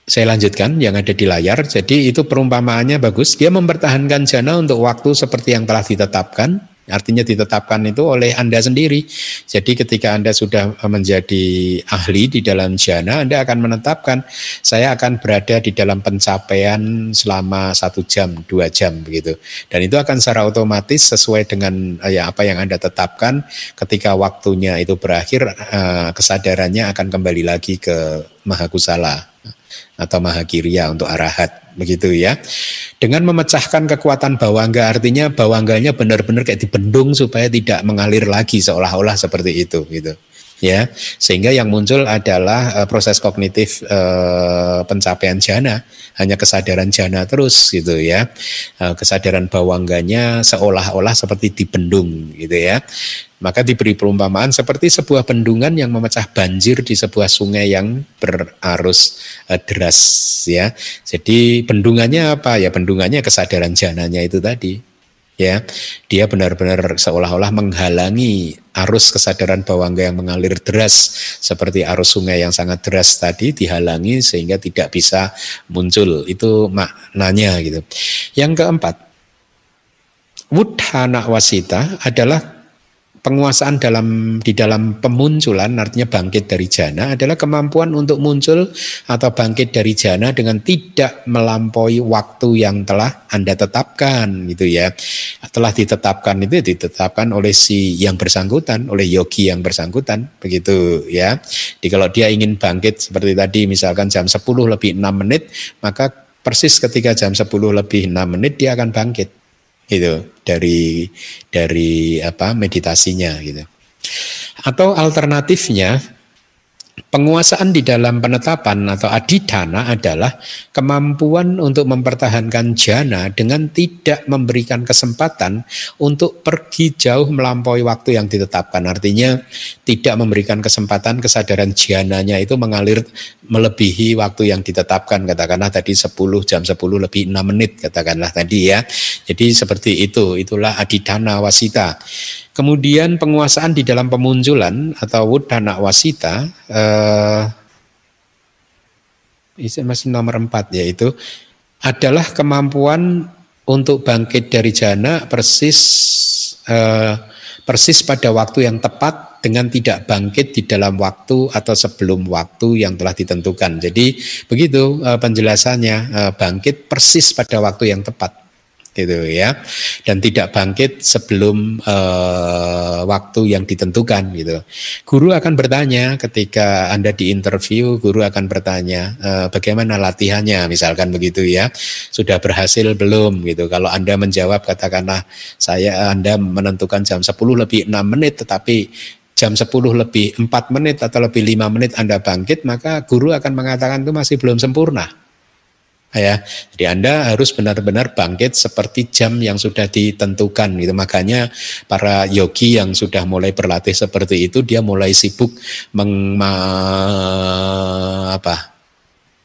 Saya lanjutkan yang ada di layar. Jadi itu perumpamaannya bagus. Dia mempertahankan jana untuk waktu seperti yang telah ditetapkan Artinya ditetapkan itu oleh Anda sendiri. Jadi ketika Anda sudah menjadi ahli di dalam jana, Anda akan menetapkan saya akan berada di dalam pencapaian selama satu jam, dua jam begitu. Dan itu akan secara otomatis sesuai dengan ya apa yang Anda tetapkan. Ketika waktunya itu berakhir, eh, kesadarannya akan kembali lagi ke mahakusala atau mahakirya untuk arahat begitu ya. Dengan memecahkan kekuatan bawangga artinya bawangganya benar-benar kayak dibendung supaya tidak mengalir lagi seolah-olah seperti itu gitu ya. Sehingga yang muncul adalah uh, proses kognitif uh, pencapaian jana. Hanya kesadaran jana terus gitu ya. Uh, kesadaran bawangganya seolah-olah seperti dibendung gitu ya. Maka diberi perumpamaan seperti sebuah bendungan yang memecah banjir di sebuah sungai yang berarus uh, deras ya. Jadi bendungannya apa? Ya bendungannya kesadaran jananya itu tadi ya. Dia benar-benar seolah-olah menghalangi arus kesadaran bawangga yang mengalir deras seperti arus sungai yang sangat deras tadi dihalangi sehingga tidak bisa muncul. Itu maknanya gitu. Yang keempat wudhana wasita adalah penguasaan dalam di dalam pemunculan artinya bangkit dari jana adalah kemampuan untuk muncul atau bangkit dari jana dengan tidak melampaui waktu yang telah Anda tetapkan gitu ya. Telah ditetapkan itu ditetapkan oleh si yang bersangkutan, oleh yogi yang bersangkutan begitu ya. Jadi kalau dia ingin bangkit seperti tadi misalkan jam 10 lebih 6 menit, maka persis ketika jam 10 lebih 6 menit dia akan bangkit itu dari dari apa meditasinya gitu. Atau alternatifnya Penguasaan di dalam penetapan atau adidana adalah kemampuan untuk mempertahankan jana dengan tidak memberikan kesempatan untuk pergi jauh melampaui waktu yang ditetapkan. Artinya tidak memberikan kesempatan kesadaran jananya itu mengalir melebihi waktu yang ditetapkan. Katakanlah tadi 10 jam 10 lebih 6 menit katakanlah tadi ya. Jadi seperti itu, itulah adidana wasita. Kemudian penguasaan di dalam pemunculan atau wudana wasita eh, masih nomor empat yaitu adalah kemampuan untuk bangkit dari jana persis eh, persis pada waktu yang tepat dengan tidak bangkit di dalam waktu atau sebelum waktu yang telah ditentukan. Jadi begitu eh, penjelasannya eh, bangkit persis pada waktu yang tepat gitu ya. Dan tidak bangkit sebelum uh, waktu yang ditentukan gitu. Guru akan bertanya ketika anda di interview guru akan bertanya uh, bagaimana latihannya misalkan begitu ya. Sudah berhasil belum gitu. Kalau anda menjawab katakanlah saya anda menentukan jam 10 lebih 6 menit tetapi jam 10 lebih 4 menit atau lebih 5 menit Anda bangkit maka guru akan mengatakan itu masih belum sempurna. Ya jadi anda harus benar-benar bangkit seperti jam yang sudah ditentukan gitu. Makanya para yogi yang sudah mulai berlatih seperti itu dia mulai sibuk meng apa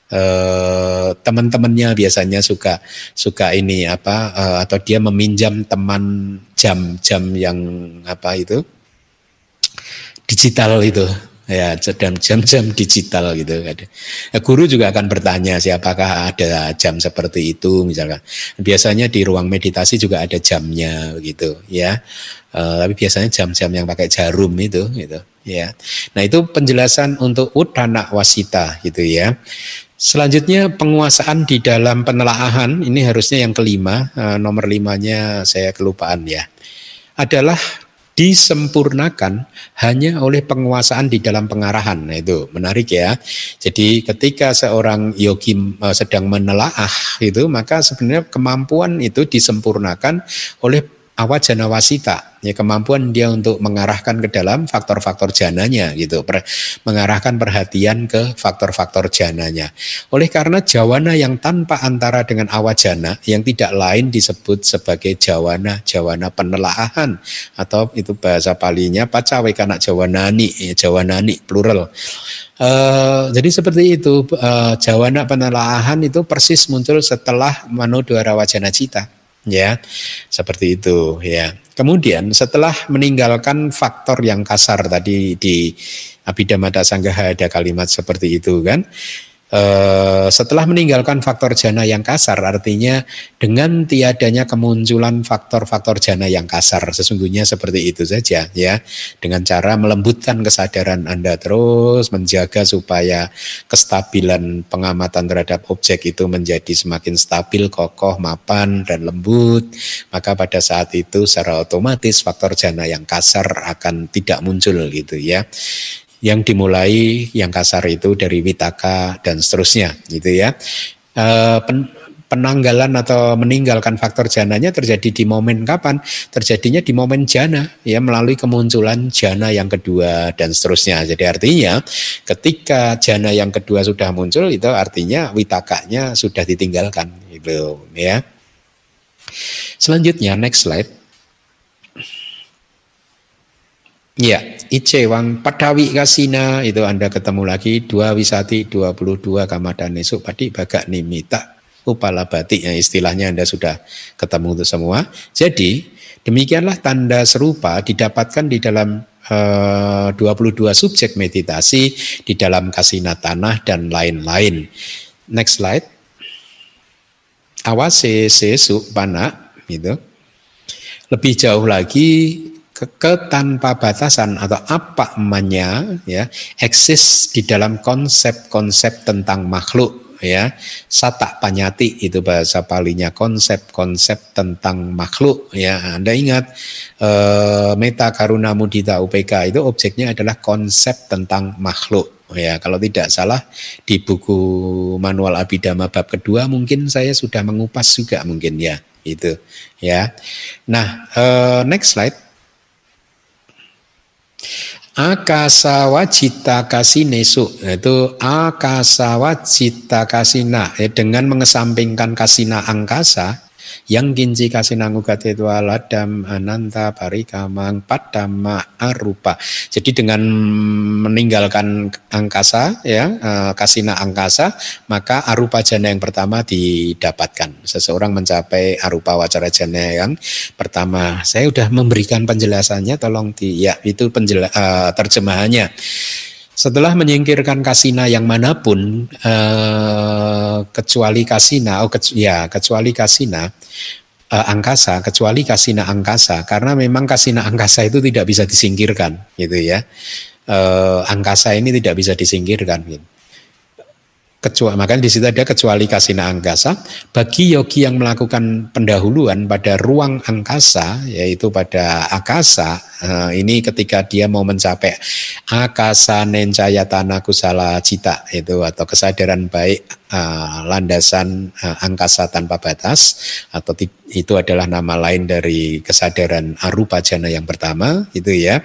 eh, teman-temannya biasanya suka suka ini apa eh, atau dia meminjam teman jam-jam yang apa itu digital itu. Ya sedang jam-jam digital gitu. Ya, guru juga akan bertanya siapakah ada jam seperti itu misalkan. Biasanya di ruang meditasi juga ada jamnya gitu ya. Uh, tapi biasanya jam-jam yang pakai jarum itu gitu ya. Nah itu penjelasan untuk udana wasita gitu ya. Selanjutnya penguasaan di dalam penelaahan ini harusnya yang kelima uh, nomor limanya saya kelupaan ya adalah disempurnakan hanya oleh penguasaan di dalam pengarahan. Nah, itu menarik ya. Jadi ketika seorang yogi eh, sedang menelaah itu maka sebenarnya kemampuan itu disempurnakan oleh awajana wasita? Ya kemampuan dia untuk mengarahkan ke dalam faktor-faktor jananya gitu. Per, mengarahkan perhatian ke faktor-faktor jananya. Oleh karena jawana yang tanpa antara dengan awajana yang tidak lain disebut sebagai jawana jawana penelaahan atau itu bahasa palinya pacawe kana jawanani ya, jawanani plural. Uh, jadi seperti itu uh, jawana penelaahan itu persis muncul setelah manodwara wajana cita ya seperti itu ya. Kemudian setelah meninggalkan faktor yang kasar tadi di Abhidhamma Sanggaha ada kalimat seperti itu kan Eh, setelah meninggalkan faktor jana yang kasar, artinya dengan tiadanya kemunculan faktor-faktor jana yang kasar, sesungguhnya seperti itu saja ya, dengan cara melembutkan kesadaran Anda terus, menjaga supaya kestabilan pengamatan terhadap objek itu menjadi semakin stabil, kokoh, mapan, dan lembut, maka pada saat itu secara otomatis faktor jana yang kasar akan tidak muncul gitu ya yang dimulai yang kasar itu dari Witaka dan seterusnya gitu ya. E, pen, penanggalan atau meninggalkan faktor jananya terjadi di momen kapan? Terjadinya di momen jana ya melalui kemunculan jana yang kedua dan seterusnya. Jadi artinya ketika jana yang kedua sudah muncul itu artinya witakanya sudah ditinggalkan gitu ya. Selanjutnya next slide. Ya, Ice Wang Padawi Kasina itu Anda ketemu lagi dua wisati 22 Kamadan esuk padi bagak nimita upala batik yang istilahnya Anda sudah ketemu itu semua. Jadi demikianlah tanda serupa didapatkan di dalam eh, 22 subjek meditasi di dalam kasina tanah dan lain-lain. Next slide. Awase sesu panak gitu. Lebih jauh lagi ke, tanpa batasan atau apa namanya ya eksis di dalam konsep-konsep tentang makhluk ya. Sata panyati itu bahasa palinya konsep-konsep tentang makhluk ya. Anda ingat eh, meta karuna mudita UPK itu objeknya adalah konsep tentang makhluk ya. Kalau tidak salah di buku manual abidama bab kedua mungkin saya sudah mengupas juga mungkin ya itu ya. Nah eh, next slide Akasa wajita kasinesu itu akasa wajita kasina ya, dengan mengesampingkan kasina angkasa yang kinci kasinangugate ladam ananta parikamang padama arupa. Jadi dengan meninggalkan angkasa ya eh, kasina angkasa maka arupa jana yang pertama didapatkan. Seseorang mencapai arupa wacara jana yang pertama. Saya sudah memberikan penjelasannya tolong di ya itu penjela, uh, terjemahannya. Setelah menyingkirkan kasina yang mana pun eh, kecuali kasina, oh kecu, ya kecuali kasina eh, angkasa, kecuali kasina angkasa, karena memang kasina angkasa itu tidak bisa disingkirkan, gitu ya. Eh, angkasa ini tidak bisa disingkirkan. Gitu kecuali makanya di situ ada kecuali kasina angkasa. Bagi yogi yang melakukan pendahuluan pada ruang angkasa yaitu pada akasa eh, ini ketika dia mau mencapai akasa nencaya tanah kusala cita itu atau kesadaran baik eh, landasan eh, angkasa tanpa batas atau itu adalah nama lain dari kesadaran arupa jana yang pertama itu ya.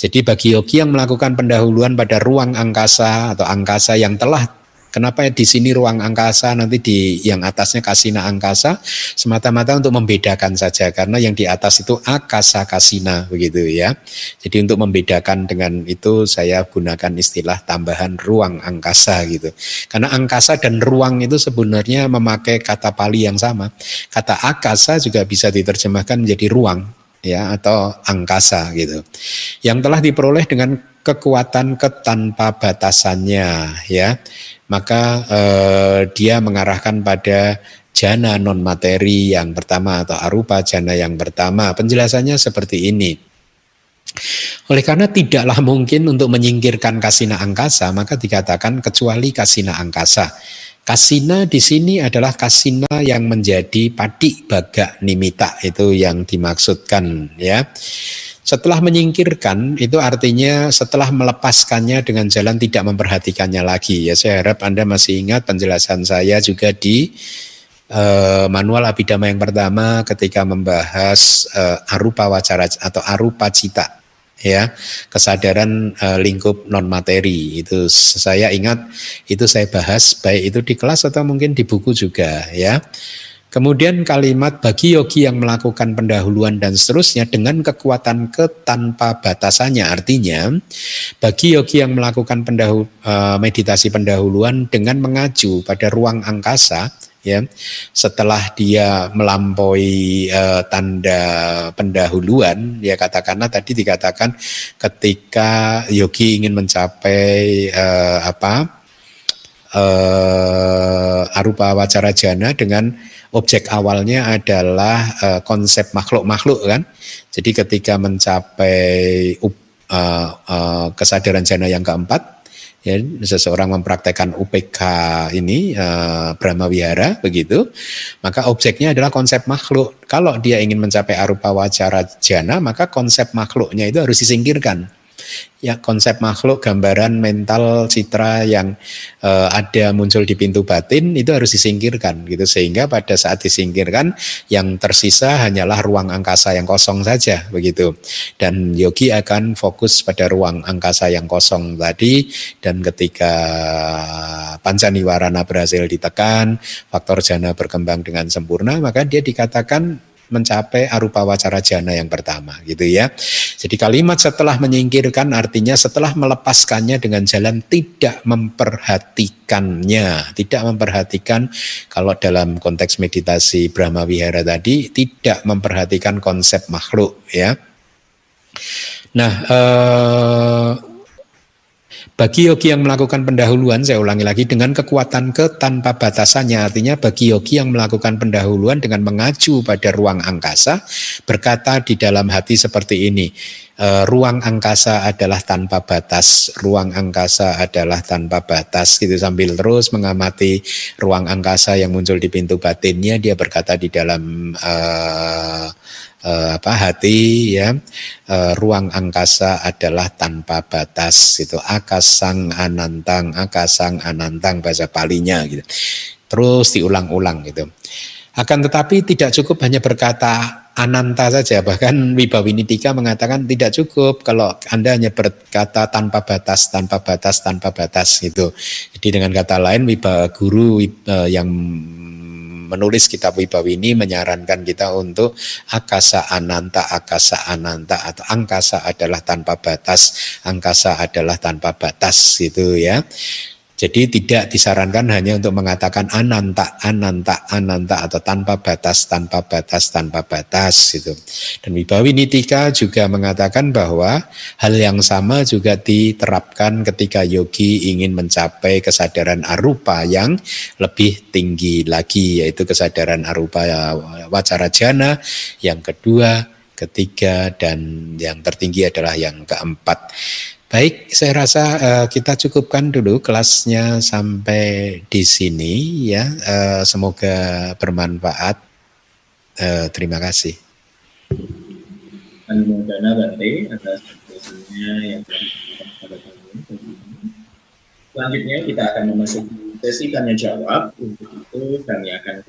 Jadi bagi yogi yang melakukan pendahuluan pada ruang angkasa atau angkasa yang telah Kenapa di sini ruang angkasa nanti di yang atasnya kasina angkasa semata-mata untuk membedakan saja karena yang di atas itu akasa kasina begitu ya. Jadi untuk membedakan dengan itu saya gunakan istilah tambahan ruang angkasa gitu. Karena angkasa dan ruang itu sebenarnya memakai kata Pali yang sama. Kata akasa juga bisa diterjemahkan menjadi ruang ya atau angkasa gitu. Yang telah diperoleh dengan kekuatan ketanpa batasannya ya maka eh, dia mengarahkan pada jana non materi yang pertama atau arupa jana yang pertama. Penjelasannya seperti ini. Oleh karena tidaklah mungkin untuk menyingkirkan kasina angkasa, maka dikatakan kecuali kasina angkasa. Kasina di sini adalah kasina yang menjadi padi baga nimita itu yang dimaksudkan ya. Setelah menyingkirkan itu artinya setelah melepaskannya dengan jalan tidak memperhatikannya lagi. Ya saya harap Anda masih ingat penjelasan saya juga di uh, manual abidama yang pertama ketika membahas uh, arupa wacara atau arupa cita ya kesadaran uh, lingkup non materi itu saya ingat itu saya bahas baik itu di kelas atau mungkin di buku juga ya Kemudian kalimat bagi yogi yang melakukan pendahuluan dan seterusnya dengan kekuatan ketanpa batasannya. Artinya bagi yogi yang melakukan pendahul, eh, meditasi pendahuluan dengan mengacu pada ruang angkasa ya setelah dia melampaui uh, tanda pendahuluan ya katakanlah tadi dikatakan ketika yogi ingin mencapai uh, apa uh, arupa wacara jana dengan objek awalnya adalah uh, konsep makhluk-makhluk kan. Jadi ketika mencapai uh, uh, kesadaran jana yang keempat, ya seseorang mempraktekkan UPK ini uh, Brahma Wihara begitu, maka objeknya adalah konsep makhluk. Kalau dia ingin mencapai arupa wacara jana, maka konsep makhluknya itu harus disingkirkan. Ya konsep makhluk, gambaran mental, citra yang uh, ada muncul di pintu batin itu harus disingkirkan gitu sehingga pada saat disingkirkan yang tersisa hanyalah ruang angkasa yang kosong saja begitu. Dan yogi akan fokus pada ruang angkasa yang kosong tadi dan ketika pancaniwarana berhasil ditekan, faktor jana berkembang dengan sempurna, maka dia dikatakan mencapai arupa wacara jana yang pertama gitu ya. Jadi kalimat setelah menyingkirkan artinya setelah melepaskannya dengan jalan tidak memperhatikannya, tidak memperhatikan kalau dalam konteks meditasi Brahma Wihara tadi tidak memperhatikan konsep makhluk ya. Nah, eh, bagi yogi yang melakukan pendahuluan, saya ulangi lagi, dengan kekuatan ke tanpa batasannya, artinya bagi yogi yang melakukan pendahuluan dengan mengacu pada ruang angkasa, berkata di dalam hati seperti ini, e, ruang angkasa adalah tanpa batas, ruang angkasa adalah tanpa batas, gitu sambil terus mengamati ruang angkasa yang muncul di pintu batinnya, dia berkata di dalam e, uh, apa hati ya. Uh, ruang angkasa adalah tanpa batas itu akasang anantang akasang anantang bahasa palinya gitu. Terus diulang-ulang gitu. Akan tetapi tidak cukup hanya berkata ananta saja. Bahkan Wibawinitika mengatakan tidak cukup kalau Anda hanya berkata tanpa batas tanpa batas tanpa batas gitu. Jadi dengan kata lain Wibawa guru uh, yang menulis kitab Wibawini menyarankan kita untuk akasa ananta, akasa ananta atau angkasa adalah tanpa batas, angkasa adalah tanpa batas gitu ya. Jadi tidak disarankan hanya untuk mengatakan ananta, ananta, ananta atau tanpa batas, tanpa batas, tanpa batas gitu. Dan Wibawi Nitika juga mengatakan bahwa hal yang sama juga diterapkan ketika yogi ingin mencapai kesadaran arupa yang lebih tinggi lagi yaitu kesadaran arupa wacara jana, yang kedua, ketiga dan yang tertinggi adalah yang keempat. Baik, saya rasa uh, kita cukupkan dulu kelasnya sampai di sini ya. Uh, semoga bermanfaat. Uh, terima kasih. Anumodana Bante atas penjelasannya yang pada kami. Selanjutnya kita akan memasuki sesi tanya jawab. Untuk itu kami akan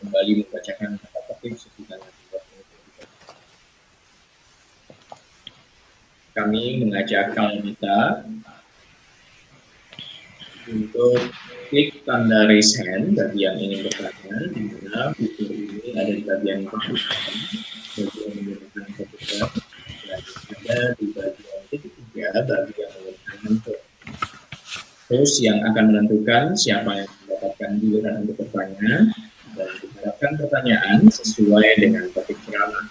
kembali membacakan kata-kata sesi tanya kami mengajak kalian kita untuk klik tanda raise hand bagi yang ingin bertanya di mana fitur ini ada di bagian komputer bagi yang menggunakan komputer dan ada di bagian titik tiga bagi yang menggunakan handphone. Terus yang akan menentukan siapa yang mendapatkan giliran untuk bertanya dan diharapkan pertanyaan sesuai dengan topik ceramah.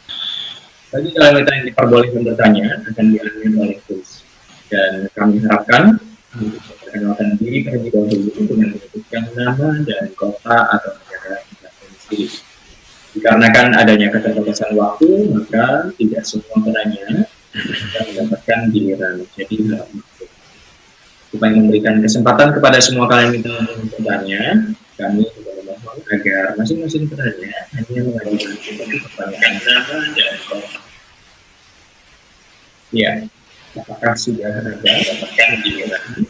Bagi kalian yang diperbolehkan bertanya akan diambil oleh tulis. Dan kami harapkan untuk memperkenalkan diri terlebih dahulu dengan menyebutkan nama dan kota atau negara kita sendiri. Dikarenakan adanya keterbatasan waktu, maka tidak semua penanya akan mendapatkan giliran. Jadi supaya memberikan kesempatan kepada semua kalian yang bertanya, kami juga memohon agar masing-masing penanya hanya mengajukan pertanyaan Ya, apakah sudah ada dapatkan giliran?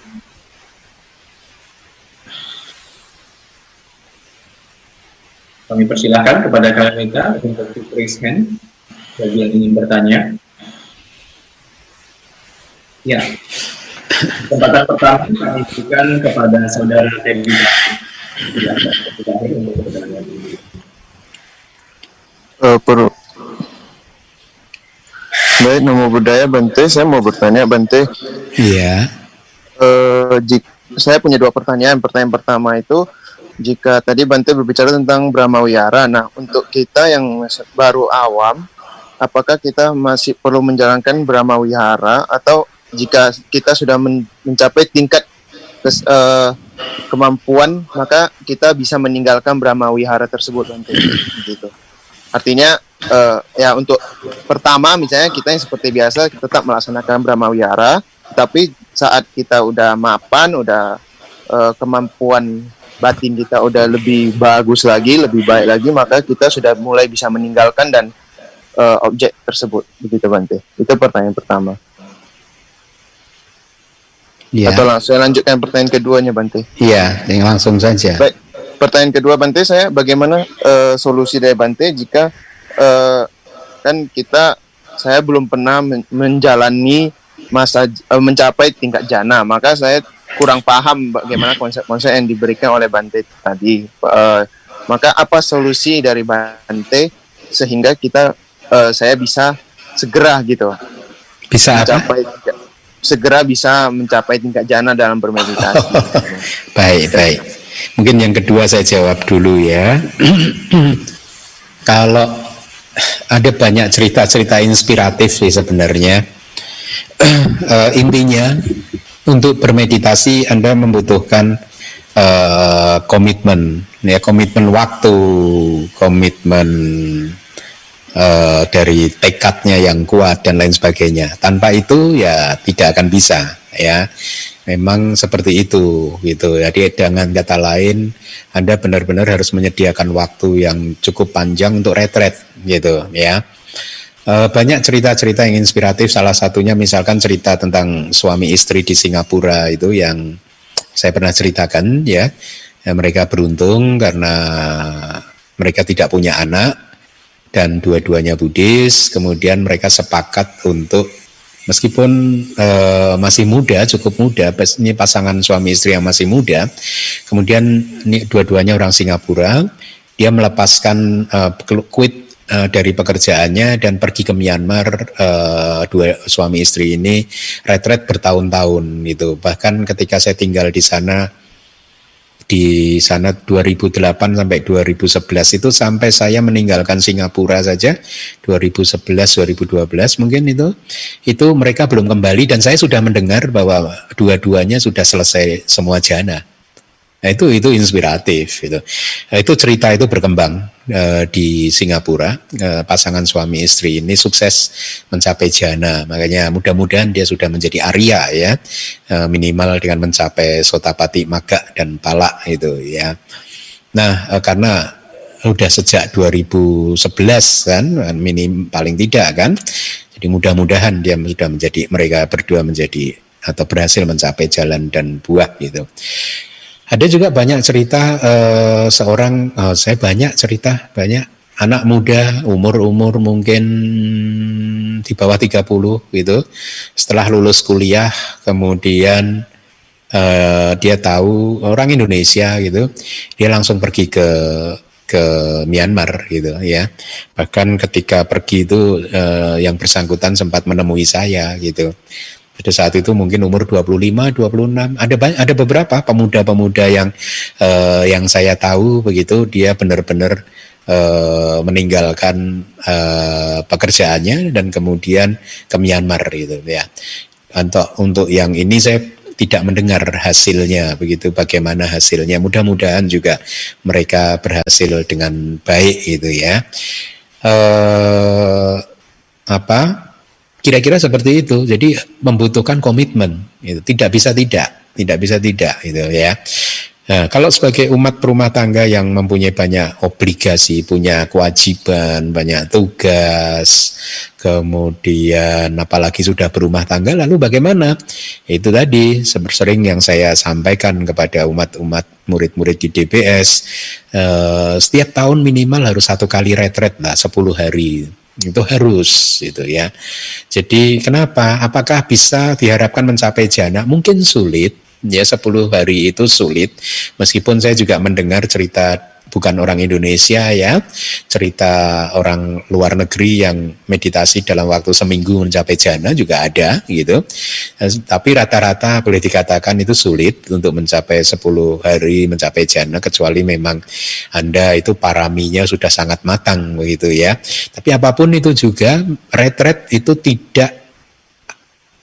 Kami persilahkan kepada kalian kita untuk raise hand bagi yang ingin bertanya. Ya, kesempatan pertama kami berikan kepada saudara Teddy. Uh, per Baik, nama budaya Bante, saya mau bertanya Bante. Iya. Uh, jik, saya punya dua pertanyaan. Pertanyaan pertama itu, jika tadi Bante berbicara tentang Brahma Wihara, nah untuk kita yang baru awam, apakah kita masih perlu menjalankan Brahma Wihara atau jika kita sudah men mencapai tingkat kes, uh, kemampuan, maka kita bisa meninggalkan Brahma Wihara tersebut Bante? Gitu. Artinya uh, ya untuk pertama misalnya kita yang seperti biasa kita tetap melaksanakan Brahma Wihara, tapi saat kita udah mapan, udah uh, kemampuan batin kita udah lebih bagus lagi, lebih baik lagi, maka kita sudah mulai bisa meninggalkan dan uh, objek tersebut begitu Bante. Itu pertanyaan pertama. Ya. Atau langsung saya lanjutkan pertanyaan keduanya Bante. Iya, yang langsung saja. Baik, pertanyaan kedua Bante saya bagaimana eh, solusi dari Bante jika eh, kan kita saya belum pernah men- menjalani masa eh, mencapai tingkat jana, maka saya kurang paham bagaimana konsep-konsep yang diberikan oleh Bante tadi. Eh, maka apa solusi dari Bante sehingga kita eh, saya bisa segera gitu Bisa apa? mencapai segera bisa mencapai tingkat jana dalam bermeditasi. Baik, baik. Mungkin yang kedua saya jawab dulu ya. Kalau ada banyak cerita-cerita inspiratif sih sebenarnya. Eh, intinya untuk bermeditasi Anda membutuhkan eh, komitmen, ya komitmen waktu, komitmen eh, dari tekadnya yang kuat dan lain sebagainya. Tanpa itu ya tidak akan bisa ya. Memang seperti itu gitu. Jadi dengan kata lain Anda benar-benar harus menyediakan waktu yang cukup panjang untuk retret gitu ya. Eh, banyak cerita-cerita yang inspiratif salah satunya misalkan cerita tentang suami istri di Singapura itu yang saya pernah ceritakan ya. Ya, mereka beruntung karena mereka tidak punya anak dan dua-duanya Buddhis, kemudian mereka sepakat untuk meskipun eh, masih muda, cukup muda, ini pasangan suami istri yang masih muda, kemudian ini dua-duanya orang Singapura, dia melepaskan eh, quit eh, dari pekerjaannya dan pergi ke Myanmar eh, dua suami istri ini retret bertahun-tahun gitu. Bahkan ketika saya tinggal di sana di sana 2008 sampai 2011 itu sampai saya meninggalkan Singapura saja 2011 2012 mungkin itu itu mereka belum kembali dan saya sudah mendengar bahwa dua-duanya sudah selesai semua jana. Nah, itu itu inspiratif itu. Nah, itu cerita itu berkembang eh, di Singapura eh, pasangan suami istri ini sukses mencapai jana. Makanya mudah-mudahan dia sudah menjadi Arya ya. Eh, minimal dengan mencapai sotapati maga dan pala itu ya. Nah, eh, karena udah sejak 2011 kan minim paling tidak kan. Jadi mudah-mudahan dia sudah menjadi mereka berdua menjadi atau berhasil mencapai jalan dan buah gitu. Ada juga banyak cerita eh, seorang, eh, saya banyak cerita, banyak anak muda umur-umur mungkin di bawah 30 gitu. Setelah lulus kuliah kemudian eh, dia tahu orang Indonesia gitu, dia langsung pergi ke ke Myanmar gitu ya. Bahkan ketika pergi itu eh, yang bersangkutan sempat menemui saya gitu. Pada saat itu mungkin umur 25, 26. Ada banyak, ada beberapa pemuda-pemuda yang eh, yang saya tahu begitu dia benar-benar eh, meninggalkan eh, pekerjaannya dan kemudian ke Myanmar gitu ya. Untuk untuk yang ini saya tidak mendengar hasilnya begitu bagaimana hasilnya mudah-mudahan juga mereka berhasil dengan baik gitu ya eh apa kira-kira seperti itu. Jadi membutuhkan komitmen. Itu tidak bisa tidak. Tidak bisa tidak gitu ya. Nah, kalau sebagai umat perumah tangga yang mempunyai banyak obligasi, punya kewajiban, banyak tugas, kemudian apalagi sudah berumah tangga, lalu bagaimana? Itu tadi sering yang saya sampaikan kepada umat-umat murid-murid di DBS, eh, setiap tahun minimal harus satu kali retret lah, 10 hari itu harus itu ya. Jadi kenapa? Apakah bisa diharapkan mencapai jana? Mungkin sulit ya 10 hari itu sulit meskipun saya juga mendengar cerita bukan orang Indonesia ya. Cerita orang luar negeri yang meditasi dalam waktu seminggu mencapai jana juga ada gitu. Tapi rata-rata boleh dikatakan itu sulit untuk mencapai 10 hari mencapai jana kecuali memang Anda itu paraminya sudah sangat matang begitu ya. Tapi apa pun itu juga retret itu tidak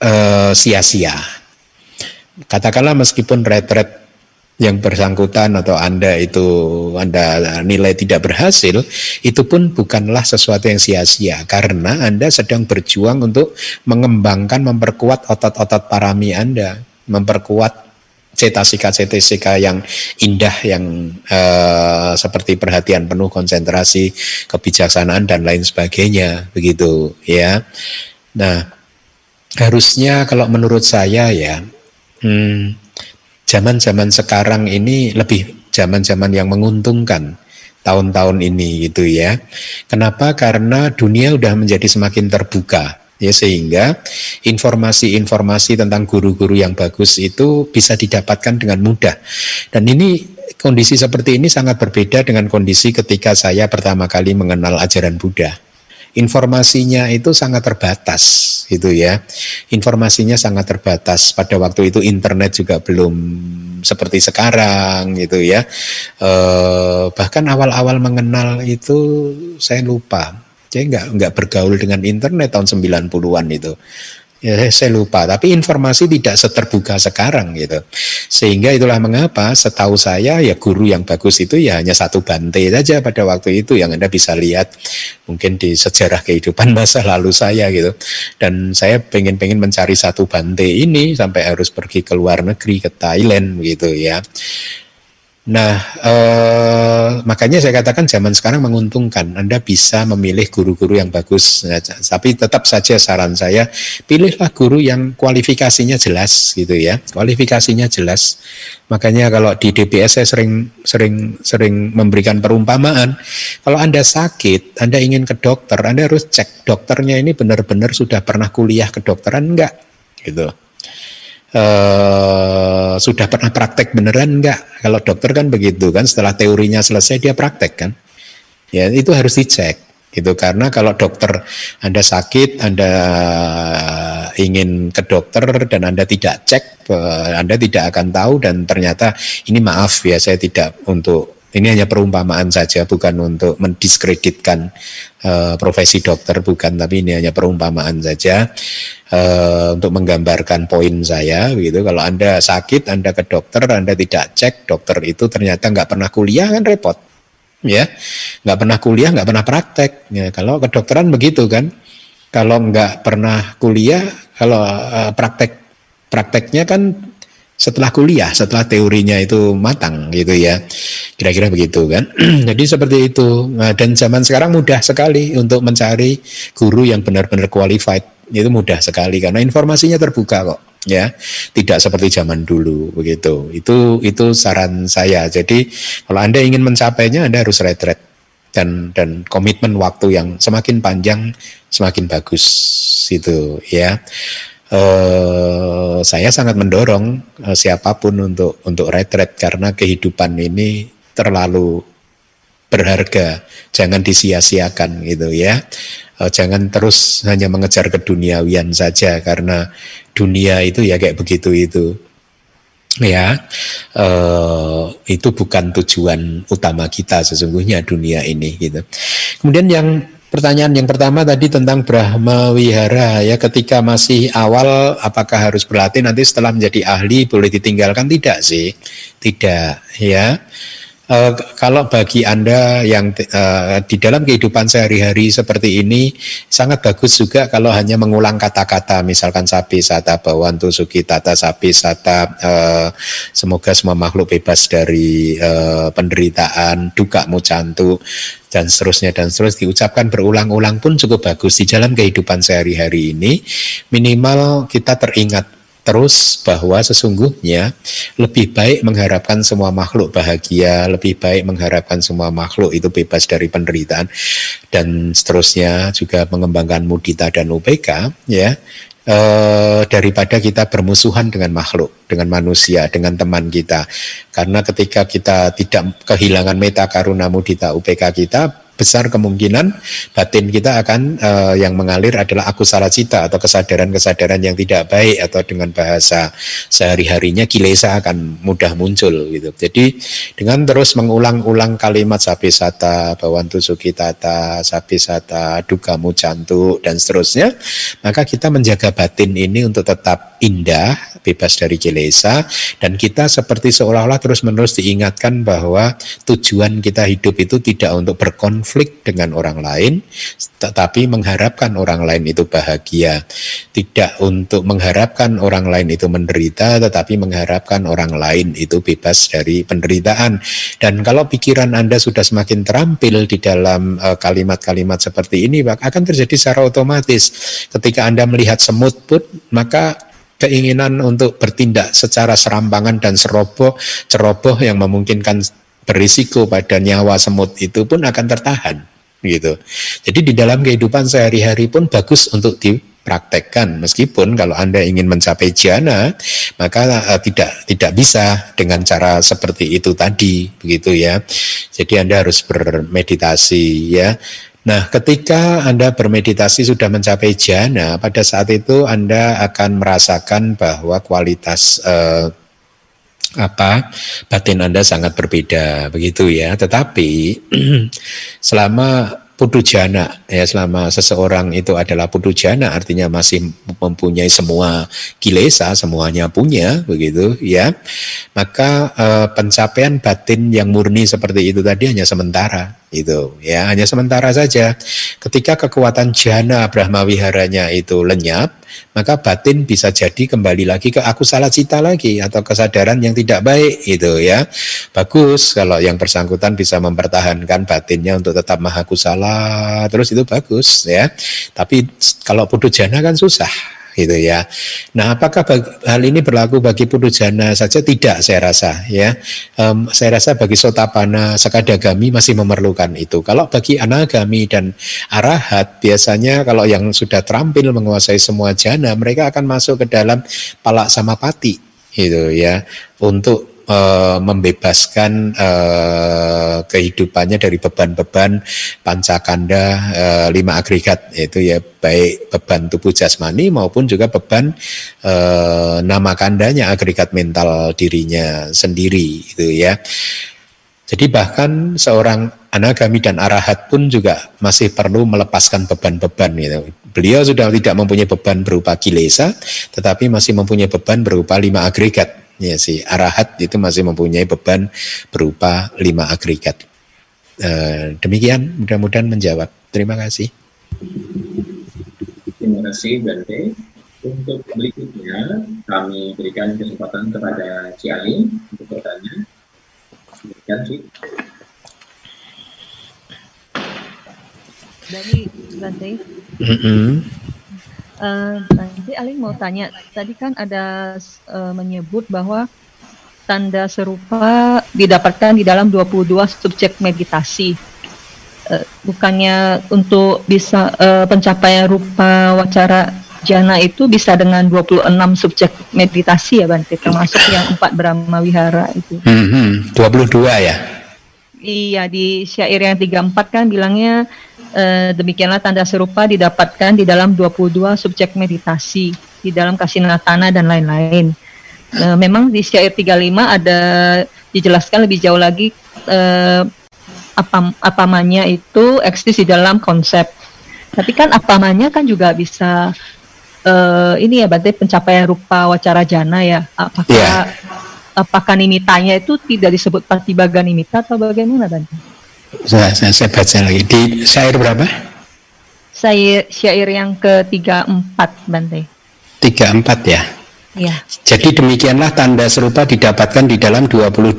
eh, sia-sia. Katakanlah meskipun retret yang bersangkutan atau Anda itu Anda nilai tidak berhasil, itu pun bukanlah sesuatu yang sia-sia karena Anda sedang berjuang untuk mengembangkan memperkuat otot-otot parami Anda, memperkuat cetasika-cetasika yang indah yang eh, seperti perhatian penuh, konsentrasi, kebijaksanaan dan lain sebagainya, begitu ya. Nah, harusnya kalau menurut saya ya Hmm, zaman-zaman sekarang ini lebih zaman-zaman yang menguntungkan tahun-tahun ini gitu ya. Kenapa? Karena dunia udah menjadi semakin terbuka ya sehingga informasi-informasi tentang guru-guru yang bagus itu bisa didapatkan dengan mudah. Dan ini kondisi seperti ini sangat berbeda dengan kondisi ketika saya pertama kali mengenal ajaran Buddha. Informasinya itu sangat terbatas, gitu ya. Informasinya sangat terbatas. Pada waktu itu internet juga belum seperti sekarang, gitu ya. E, bahkan awal-awal mengenal itu saya lupa. Saya nggak nggak bergaul dengan internet tahun 90-an itu ya saya lupa. Tapi informasi tidak seterbuka sekarang gitu. Sehingga itulah mengapa setahu saya ya guru yang bagus itu ya hanya satu bante saja pada waktu itu yang anda bisa lihat mungkin di sejarah kehidupan masa lalu saya gitu. Dan saya pengen-pengen mencari satu bante ini sampai harus pergi ke luar negeri ke Thailand gitu ya Nah, eh, makanya saya katakan zaman sekarang menguntungkan. Anda bisa memilih guru-guru yang bagus. Nah, tapi tetap saja saran saya, pilihlah guru yang kualifikasinya jelas, gitu ya. Kualifikasinya jelas. Makanya kalau di DBS saya sering sering sering memberikan perumpamaan. Kalau Anda sakit, Anda ingin ke dokter, Anda harus cek dokternya ini benar-benar sudah pernah kuliah kedokteran enggak, gitu uh, sudah pernah praktek beneran enggak? Kalau dokter kan begitu kan, setelah teorinya selesai dia praktek kan. Ya itu harus dicek gitu karena kalau dokter Anda sakit, Anda ingin ke dokter dan Anda tidak cek, eh, Anda tidak akan tahu dan ternyata ini maaf ya saya tidak untuk ini hanya perumpamaan saja, bukan untuk mendiskreditkan uh, profesi dokter, bukan, tapi ini hanya perumpamaan saja uh, untuk menggambarkan poin saya. Gitu. Kalau anda sakit, anda ke dokter, anda tidak cek dokter itu ternyata nggak pernah kuliah kan repot, ya, nggak pernah kuliah, nggak pernah praktek. Ya, kalau kedokteran begitu kan, kalau nggak pernah kuliah, kalau uh, praktek prakteknya kan setelah kuliah, setelah teorinya itu matang gitu ya. Kira-kira begitu kan. Jadi seperti itu. Nah, dan zaman sekarang mudah sekali untuk mencari guru yang benar-benar qualified. Itu mudah sekali karena informasinya terbuka kok ya. Tidak seperti zaman dulu begitu. Itu itu saran saya. Jadi kalau Anda ingin mencapainya Anda harus retret dan dan komitmen waktu yang semakin panjang semakin bagus itu ya eh, saya sangat mendorong eh, siapa pun untuk untuk retret karena kehidupan ini terlalu berharga, jangan disia-siakan gitu ya. Eh, jangan terus hanya mengejar keduniawian saja karena dunia itu ya kayak begitu itu ya eh, itu bukan tujuan utama kita sesungguhnya dunia ini gitu. Kemudian yang Pertanyaan yang pertama tadi tentang Brahma Wihara ya ketika masih awal apakah harus berlatih nanti setelah menjadi ahli boleh ditinggalkan tidak sih? Tidak ya. Uh, kalau bagi Anda yang uh, di dalam kehidupan sehari-hari seperti ini sangat bagus juga kalau hanya mengulang kata-kata misalkan sapi sata bawantu suki tata sapi sata uh, semoga semua makhluk bebas dari uh, penderitaan duka mucantu dan seterusnya dan seterusnya. Diucapkan berulang-ulang pun cukup bagus di dalam kehidupan sehari-hari ini. Minimal kita teringat terus bahwa sesungguhnya lebih baik mengharapkan semua makhluk bahagia, lebih baik mengharapkan semua makhluk itu bebas dari penderitaan dan seterusnya juga mengembangkan mudita dan UPK ya eh, daripada kita bermusuhan dengan makhluk, dengan manusia, dengan teman kita. Karena ketika kita tidak kehilangan meta karuna mudita UPK kita, besar kemungkinan batin kita akan uh, yang mengalir adalah aku salah cita atau kesadaran-kesadaran yang tidak baik atau dengan bahasa sehari-harinya kilesa akan mudah muncul gitu. Jadi dengan terus mengulang-ulang kalimat sapi sata, bawantu sukitata, sapi sata, duka mucantu dan seterusnya, maka kita menjaga batin ini untuk tetap indah, bebas dari kilesa dan kita seperti seolah-olah terus-menerus diingatkan bahwa tujuan kita hidup itu tidak untuk berkonflik konflik dengan orang lain, tetapi mengharapkan orang lain itu bahagia. Tidak untuk mengharapkan orang lain itu menderita, tetapi mengharapkan orang lain itu bebas dari penderitaan. Dan kalau pikiran Anda sudah semakin terampil di dalam eh, kalimat-kalimat seperti ini, akan terjadi secara otomatis. Ketika Anda melihat semut pun, maka keinginan untuk bertindak secara serampangan dan seroboh, ceroboh yang memungkinkan berisiko pada nyawa semut itu pun akan tertahan gitu. Jadi di dalam kehidupan sehari-hari pun bagus untuk dipraktekkan meskipun kalau Anda ingin mencapai jana maka uh, tidak tidak bisa dengan cara seperti itu tadi begitu ya. Jadi Anda harus bermeditasi ya Nah, ketika Anda bermeditasi sudah mencapai jana, pada saat itu Anda akan merasakan bahwa kualitas eh, apa batin Anda sangat berbeda, begitu ya. Tetapi selama putu jana ya selama seseorang itu adalah putu jana artinya masih mempunyai semua kilesa semuanya punya begitu ya. Maka eh, pencapaian batin yang murni seperti itu tadi hanya sementara itu ya. Hanya sementara saja. Ketika kekuatan jana Brahma wiharanya itu lenyap maka batin bisa jadi kembali lagi ke aku salah cita lagi atau kesadaran yang tidak baik itu ya. Bagus kalau yang bersangkutan bisa mempertahankan batinnya untuk tetap maha kusala terus itu bagus ya. Tapi kalau putu jana kan susah gitu ya. Nah, apakah hal ini berlaku bagi jana saja? Tidak, saya rasa ya. Um, saya rasa bagi sotapana sekadagami masih memerlukan itu. Kalau bagi anagami dan arahat biasanya kalau yang sudah terampil menguasai semua jana, mereka akan masuk ke dalam palak samapati gitu ya untuk uh, membebaskan uh, kehidupannya dari beban-beban pancakanda uh, lima agregat yaitu ya baik beban tubuh jasmani maupun juga beban uh, nama kandanya agregat mental dirinya sendiri itu ya. Jadi bahkan seorang anagami dan arahat pun juga masih perlu melepaskan beban-beban gitu. Beliau sudah tidak mempunyai beban berupa kilesa, tetapi masih mempunyai beban berupa lima agregat ya si arahat itu masih mempunyai beban berupa lima agregat. E, demikian mudah-mudahan menjawab. Terima kasih. Terima kasih Bante. Untuk berikutnya kami berikan kesempatan kepada Si Ali untuk bertanya. Silakan Si. Dari Bante. Mm -hmm. Uh, nanti Aling mau tanya, tadi kan ada uh, menyebut bahwa tanda serupa didapatkan di dalam 22 subjek meditasi. Uh, bukannya untuk bisa uh, pencapaian rupa wacara jana itu bisa dengan 26 subjek meditasi ya Bante, termasuk yang empat Brahma Wihara itu. Hmm, 22 ya? Iya, di syair yang 34 kan bilangnya Eh, demikianlah tanda serupa didapatkan di dalam 22 subjek meditasi, di dalam kasinatana dan lain-lain. Uh, memang di syair 35 ada dijelaskan lebih jauh lagi uh, apa apamanya itu eksis di dalam konsep. Tapi kan apamanya kan juga bisa uh, ini ya berarti pencapaian rupa wacara jana ya. Apakah yeah. apakah nimitanya itu tidak disebut patibaga nimita atau bagaimana Bante? Saya, saya, saya baca lagi di syair berapa? Syair syair yang ketiga empat Bante. Tiga empat ya. Ya. Jadi demikianlah tanda serupa didapatkan di dalam 22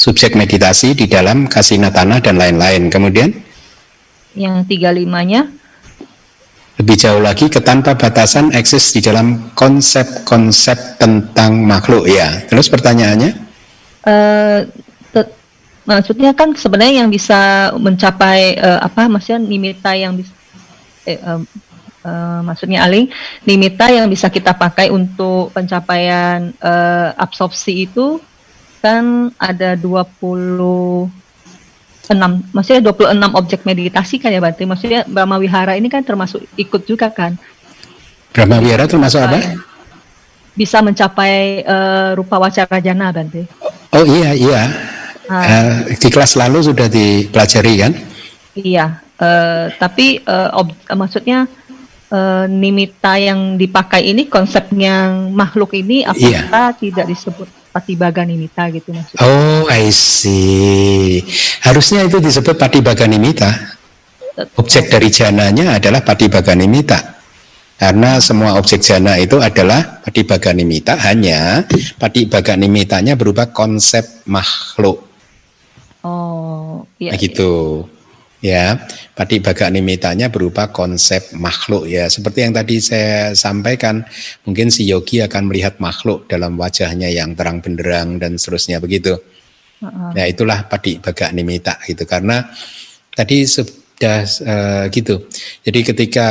subjek meditasi di dalam kasina tanah dan lain-lain. Kemudian yang tiga limanya lebih jauh lagi ketanpa batasan eksis di dalam konsep-konsep tentang makhluk ya. Terus pertanyaannya? Uh, maksudnya kan sebenarnya yang bisa mencapai uh, apa maksudnya nimita yang bisa eh, uh, uh, maksudnya aling nimita yang bisa kita pakai untuk pencapaian uh, absorpsi itu kan ada 26 maksudnya 26 objek meditasi kan ya Bante? Maksudnya Brahma Wihara ini kan termasuk ikut juga kan? Brahma Wihara termasuk apa? Bisa mencapai uh, rupa wacara jana Bante oh iya iya Uh, di kelas lalu sudah dipelajari kan? Iya, uh, tapi uh, ob, uh, maksudnya uh, nimita yang dipakai ini konsepnya makhluk ini apakah iya. tidak disebut patibaga nimita gitu maksudnya? Oh, I see. Harusnya itu disebut patibaga nimita. Objek dari jananya adalah patibaga nimita. Karena semua objek jana itu adalah patibaga nimita, hanya patibaga nimitanya berupa konsep makhluk. Oh, iya. Nah, gitu. ya pati baga nimitanya berupa konsep makhluk ya seperti yang tadi saya sampaikan mungkin si yogi akan melihat makhluk dalam wajahnya yang terang benderang dan seterusnya begitu uh-uh. ya itulah pati baga nimita gitu karena tadi sudah uh, gitu jadi ketika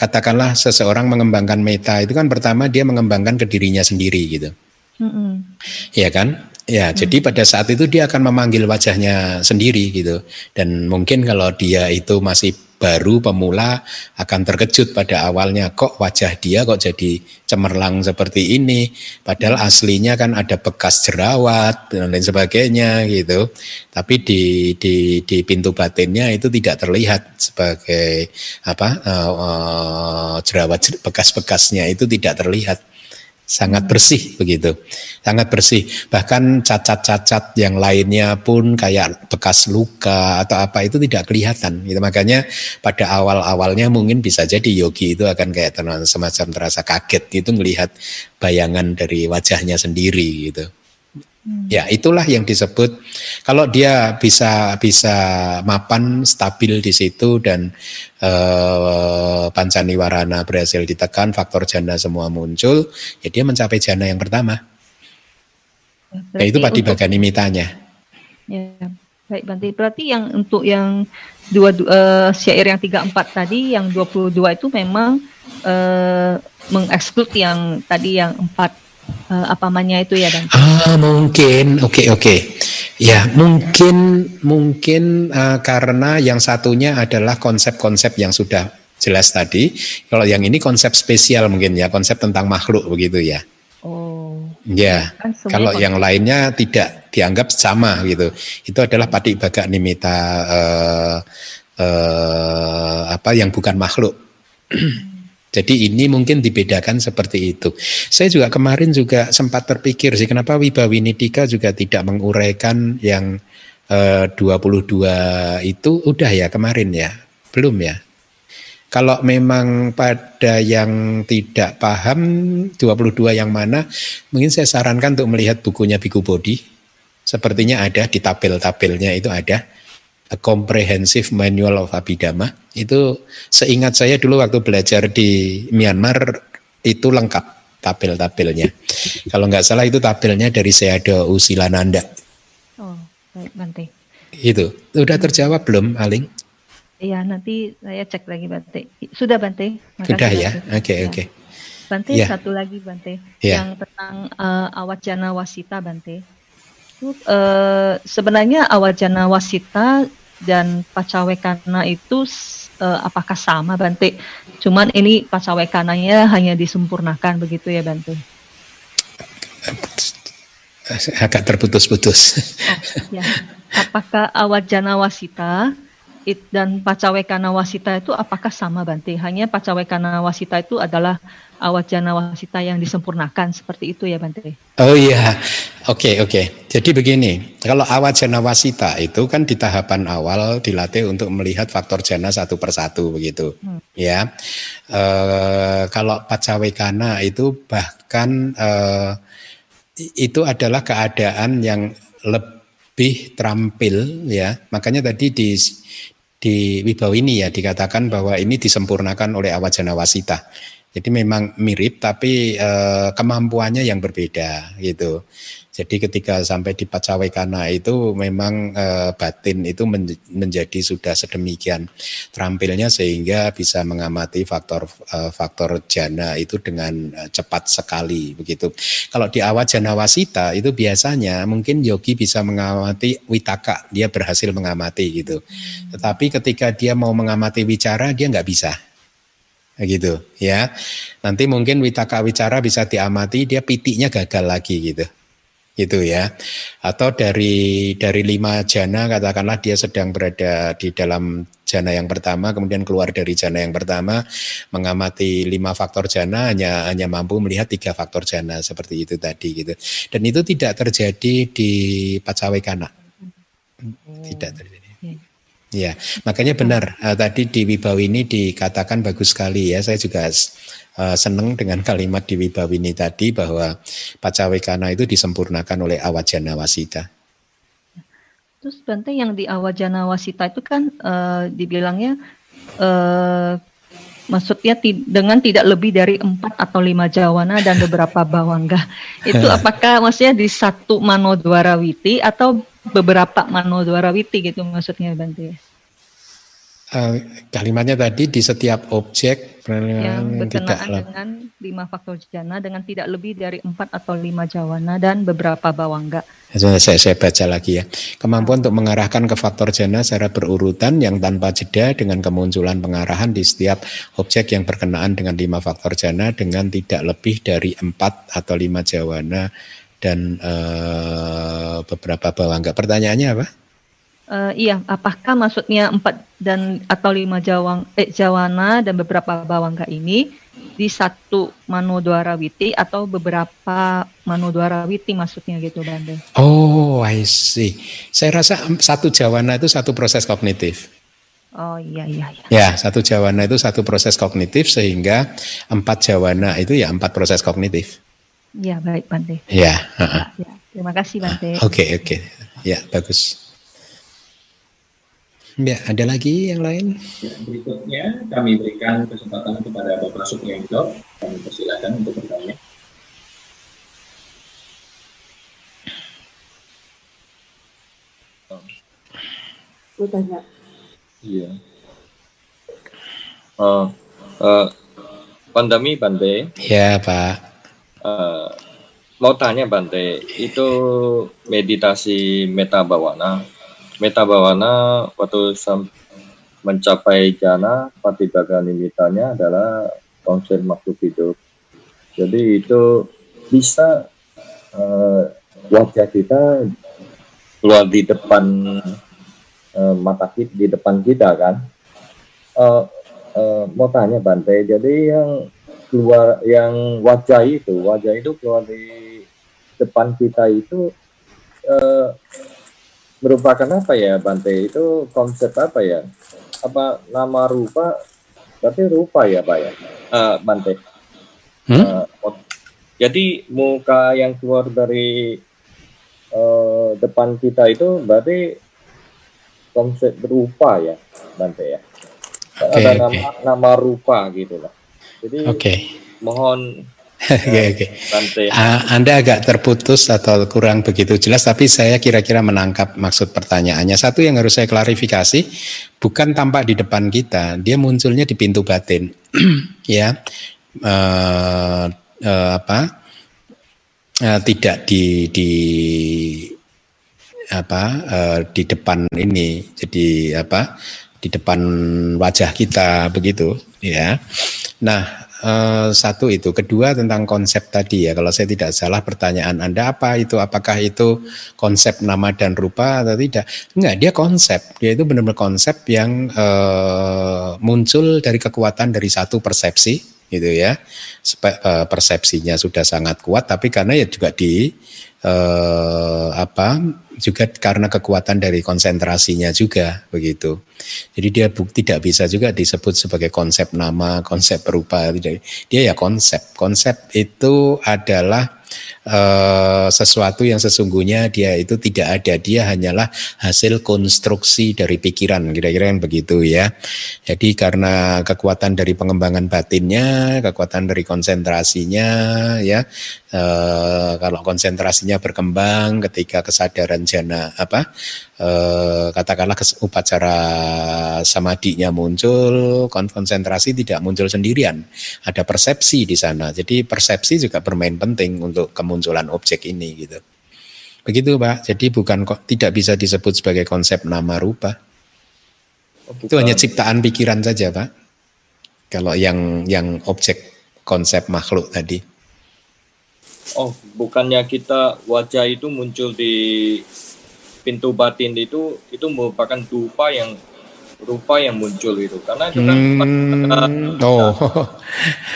katakanlah seseorang mengembangkan meta itu kan pertama dia mengembangkan ke dirinya sendiri gitu uh-uh. ya kan Ya, hmm. jadi pada saat itu dia akan memanggil wajahnya sendiri gitu. Dan mungkin kalau dia itu masih baru pemula akan terkejut pada awalnya kok wajah dia kok jadi cemerlang seperti ini padahal aslinya kan ada bekas jerawat dan lain sebagainya gitu tapi di di di pintu batinnya itu tidak terlihat sebagai apa uh, uh, jerawat bekas-bekasnya itu tidak terlihat sangat bersih begitu, sangat bersih. Bahkan cacat-cacat yang lainnya pun kayak bekas luka atau apa itu tidak kelihatan. Gitu. Makanya pada awal-awalnya mungkin bisa jadi yogi itu akan kayak semacam terasa kaget gitu melihat bayangan dari wajahnya sendiri gitu. Hmm. Ya, itulah yang disebut kalau dia bisa bisa mapan stabil di situ dan eh, pancaniwarana berhasil ditekan, faktor jana semua muncul, ya dia mencapai jana yang pertama. Ya, itu padi bagani mitanya. Ya, baik Bante. Berarti yang untuk yang dua uh, syair yang tiga empat tadi, yang 22 itu memang uh, mengeksklud yang tadi yang empat uh, apa namanya itu ya dan ah mungkin. Oke okay, oke. Okay. ya mungkin mungkin uh, karena yang satunya adalah konsep-konsep yang sudah jelas tadi. Kalau yang ini konsep spesial mungkin ya konsep tentang makhluk begitu ya. Oh. Ya kan kalau yang lainnya tidak dianggap sama gitu. Itu adalah pati baga nimita uh, uh, apa yang bukan makhluk Jadi ini mungkin dibedakan seperti itu. Saya juga kemarin juga sempat terpikir sih kenapa Wibawinidika juga tidak menguraikan yang eh, 22 itu udah ya kemarin ya, belum ya. Kalau memang pada yang tidak paham 22 yang mana, mungkin saya sarankan untuk melihat bukunya Biku Bodi. Sepertinya ada di tabel-tabelnya itu ada A Comprehensive Manual of Abhidhamma itu seingat saya dulu waktu belajar di Myanmar itu lengkap tabel-tabelnya. Kalau nggak salah itu tabelnya dari Seado Usilananda. Oh, baik Bante. Itu udah terjawab belum, Aling? Iya, nanti saya cek lagi Bante. Sudah Bante. Makasih, Sudah ya, oke okay, ya. oke. Okay. Bante ya. satu lagi Bante, ya. yang tentang uh, awajana wasita Bante. Itu uh, sebenarnya awajana wasita dan pacawekana itu uh, apakah sama Bante? Cuman ini pacawekananya hanya disempurnakan begitu ya Bante? Agak terputus-putus. Oh, ya. Apakah awajana wasita it, dan pacawekana wasita itu apakah sama Bante? Hanya pacawekana wasita itu adalah awajana wasita yang disempurnakan seperti itu ya Bante? Oh iya, oke okay, oke. Okay. Jadi begini, kalau awajana wasita itu kan di tahapan awal dilatih untuk melihat faktor jana satu persatu begitu, hmm. ya. E, kalau pacawekana itu bahkan e, itu adalah keadaan yang lebih terampil ya. Makanya tadi di di ini ya dikatakan bahwa ini disempurnakan oleh awajana wasita. Jadi memang mirip tapi eh, kemampuannya yang berbeda gitu. Jadi ketika sampai di Pacawekana itu memang eh, batin itu men menjadi sudah sedemikian terampilnya sehingga bisa mengamati faktor eh, faktor jana itu dengan eh, cepat sekali begitu. Kalau di awal jana wasita itu biasanya mungkin yogi bisa mengamati witaka, dia berhasil mengamati gitu. Tetapi ketika dia mau mengamati wicara dia nggak bisa gitu ya. Nanti mungkin witaka wicara bisa diamati dia pitiknya gagal lagi gitu. Gitu ya. Atau dari dari lima jana katakanlah dia sedang berada di dalam jana yang pertama kemudian keluar dari jana yang pertama mengamati lima faktor jana hanya hanya mampu melihat tiga faktor jana seperti itu tadi gitu. Dan itu tidak terjadi di Pacawekana. Tidak terjadi. Ya, makanya benar uh, tadi di Wibawini dikatakan bagus sekali ya. Saya juga uh, senang dengan kalimat di Wibawini tadi bahwa Pacawekana itu disempurnakan oleh Awajana Wasita. Terus Bante yang di awajana wasita itu kan uh, dibilangnya uh, maksudnya dengan tidak lebih dari empat atau lima jawana dan beberapa bawangga. Itu apakah maksudnya di satu manodwarawiti atau beberapa manodwarawiti gitu maksudnya Bante? Uh, kalimatnya tadi di setiap objek yang berkenaan dengan lima faktor jana dengan tidak lebih dari empat atau lima jawana dan beberapa bawangga. Saya, saya baca lagi ya. Kemampuan untuk mengarahkan ke faktor jana secara berurutan yang tanpa jeda dengan kemunculan pengarahan di setiap objek yang berkenaan dengan lima faktor jana dengan tidak lebih dari empat atau lima jawana dan uh, beberapa bawangga. Pertanyaannya apa? Uh, iya, apakah maksudnya empat dan atau lima jawang eh, jawana dan beberapa bawangga ini di satu manodwarawiti atau beberapa manodwarawiti maksudnya gitu Bande? Oh, I see. Saya rasa satu jawana itu satu proses kognitif. Oh iya iya. iya. Ya satu jawana itu satu proses kognitif sehingga empat jawana itu ya empat proses kognitif. Ya baik Bante. Ya. Uh -uh. ya terima kasih Bante. Oke okay, oke. Okay. Ya bagus. Ya, ada lagi yang lain? Ya, berikutnya kami berikan kesempatan kepada Bapak Supriyanto. Kami persilakan untuk bertanya. Tanya. Iya. Uh, uh, Pandemi Bante. Ya Pak. Uh, mau tanya Bante, itu meditasi meta bawana Meta bawana waktu mencapai jana patibaga nimitanya adalah konsep makhluk hidup. Jadi itu bisa uh, wajah kita keluar di depan uh, mata kita, di depan kita kan. Uh, uh, mau tanya Bante, jadi yang keluar yang wajah itu, wajah itu keluar di depan kita itu uh, merupakan apa ya Bante? Itu konsep apa ya? Apa nama rupa? Berarti rupa ya Pak ya? Uh, Bante. Hmm? uh, jadi muka yang keluar dari uh, depan kita itu berarti konsep berupa ya Bante ya? Okay, ada nama nama rupa gitu lah jadi okay. mohon Oke, oke. Uh, Anda agak terputus atau kurang begitu jelas, tapi saya kira-kira menangkap maksud pertanyaannya. Satu yang harus saya klarifikasi, bukan tampak di depan kita, dia munculnya di pintu batin, ya, uh, uh, apa? Uh, tidak di di apa uh, di depan ini, jadi apa? Di depan wajah kita begitu, ya. Nah, Uh, satu itu, kedua tentang konsep tadi ya. Kalau saya tidak salah pertanyaan Anda apa itu? Apakah itu konsep nama dan rupa atau tidak? Enggak, dia konsep. Dia itu benar-benar konsep yang uh, muncul dari kekuatan dari satu persepsi, gitu ya. Uh, persepsinya sudah sangat kuat, tapi karena ya juga di uh, apa juga karena kekuatan dari konsentrasinya juga begitu. Jadi dia tidak bisa juga disebut sebagai konsep nama, konsep berupa. Dia ya konsep. Konsep itu adalah uh, sesuatu yang sesungguhnya dia itu tidak ada. Dia hanyalah hasil konstruksi dari pikiran kira-kira yang begitu ya. Jadi karena kekuatan dari pengembangan batinnya kekuatan dari konsentrasinya ya uh, kalau konsentrasinya berkembang ketika kesadaran jana apa uh, katakanlah upacara samadinya muncul konsentrasi tidak muncul sendirian. Ada persepsi di sana. Jadi persepsi juga bermain penting untuk untuk kemunculan objek ini gitu. Begitu Pak. Jadi bukan kok tidak bisa disebut sebagai konsep nama rupa. Oh, itu hanya ciptaan pikiran saja Pak. Kalau yang yang objek konsep makhluk tadi. Oh, bukannya kita wajah itu muncul di pintu batin itu itu merupakan rupa yang rupa yang muncul itu karena itu kan hmm, oh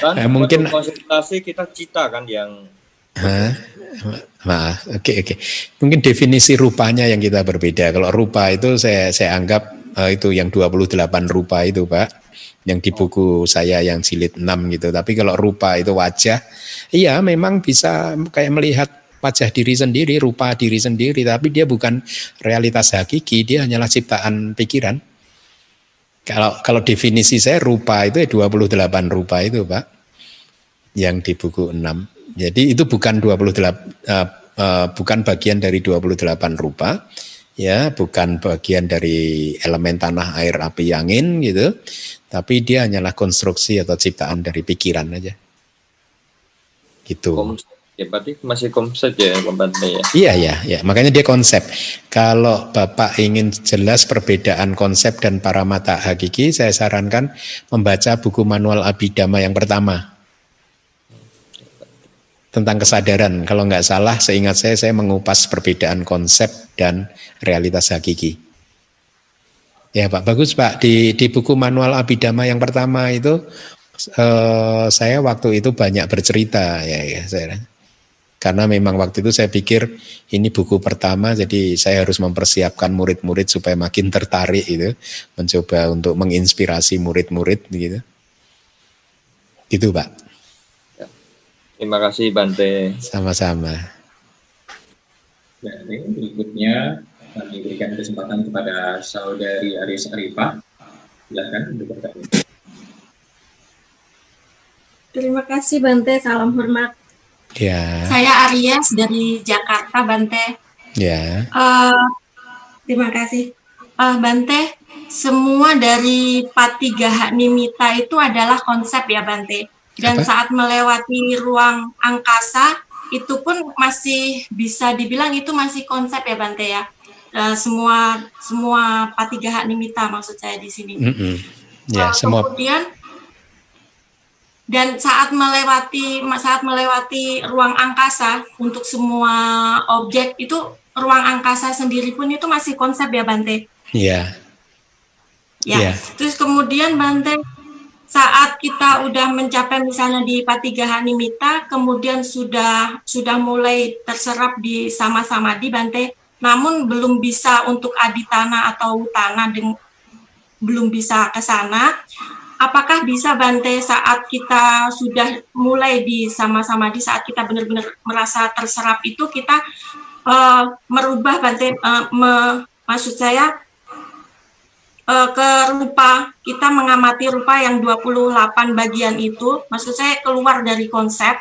kan eh, mungkin konsentrasi kita cita kan yang Maaf, oke okay, oke. Okay. Mungkin definisi rupanya yang kita berbeda. Kalau rupa itu saya saya anggap uh, itu yang 28 rupa itu, Pak. Yang di buku saya yang jilid 6 gitu. Tapi kalau rupa itu wajah, iya memang bisa kayak melihat wajah diri sendiri, rupa diri sendiri, tapi dia bukan realitas hakiki, dia hanyalah ciptaan pikiran. Kalau kalau definisi saya rupa itu ya 28 rupa itu, Pak. Yang di buku 6. Jadi itu bukan 28 uh, uh, bukan bagian dari 28 rupa, ya, bukan bagian dari elemen tanah, air, api, angin gitu. Tapi dia hanyalah konstruksi atau ciptaan dari pikiran aja. Gitu. Konsep. Ya berarti masih konsep ya ya. Iya ya, ya. Makanya dia konsep. Kalau Bapak ingin jelas perbedaan konsep dan para mata hakiki, saya sarankan membaca buku manual Abhidhamma yang pertama tentang kesadaran. Kalau nggak salah, seingat saya, saya mengupas perbedaan konsep dan realitas hakiki. Ya Pak, bagus Pak. Di, di buku manual Abhidhamma yang pertama itu, eh, saya waktu itu banyak bercerita ya, ya saya karena memang waktu itu saya pikir ini buku pertama jadi saya harus mempersiapkan murid-murid supaya makin tertarik itu mencoba untuk menginspirasi murid-murid gitu gitu pak. Terima kasih Bante sama-sama dan ya, berikutnya kami berikan kesempatan kepada saudari Aris Arifah silakan untuk bertanya Terima kasih Bante, salam hormat. Ya. Saya Aries dari Jakarta, Bante. Ya. Uh, terima kasih. Uh, Bante, semua dari Patiga Nimita itu adalah konsep ya Bante. Dan Apa? saat melewati ruang angkasa itu pun masih bisa dibilang itu masih konsep ya Bante ya. Uh, semua semua Patiga Nimita maksud saya di sini. Mm -hmm. Ya, uh, semua. Kemudian dan saat melewati saat melewati ruang angkasa untuk semua objek itu ruang angkasa sendiri pun itu masih konsep ya Bante. Iya. Yeah. Ya. Yeah. Terus kemudian Bante saat kita udah mencapai misalnya di Patigaha Nimita kemudian sudah sudah mulai terserap di sama-sama di Bante namun belum bisa untuk aditana atau dengan belum bisa ke sana. Apakah bisa Bante saat kita sudah mulai di sama-sama di saat kita benar-benar merasa terserap itu kita uh, merubah Bante uh, me, maksud saya uh, ke rupa kita mengamati rupa yang 28 bagian itu maksud saya keluar dari konsep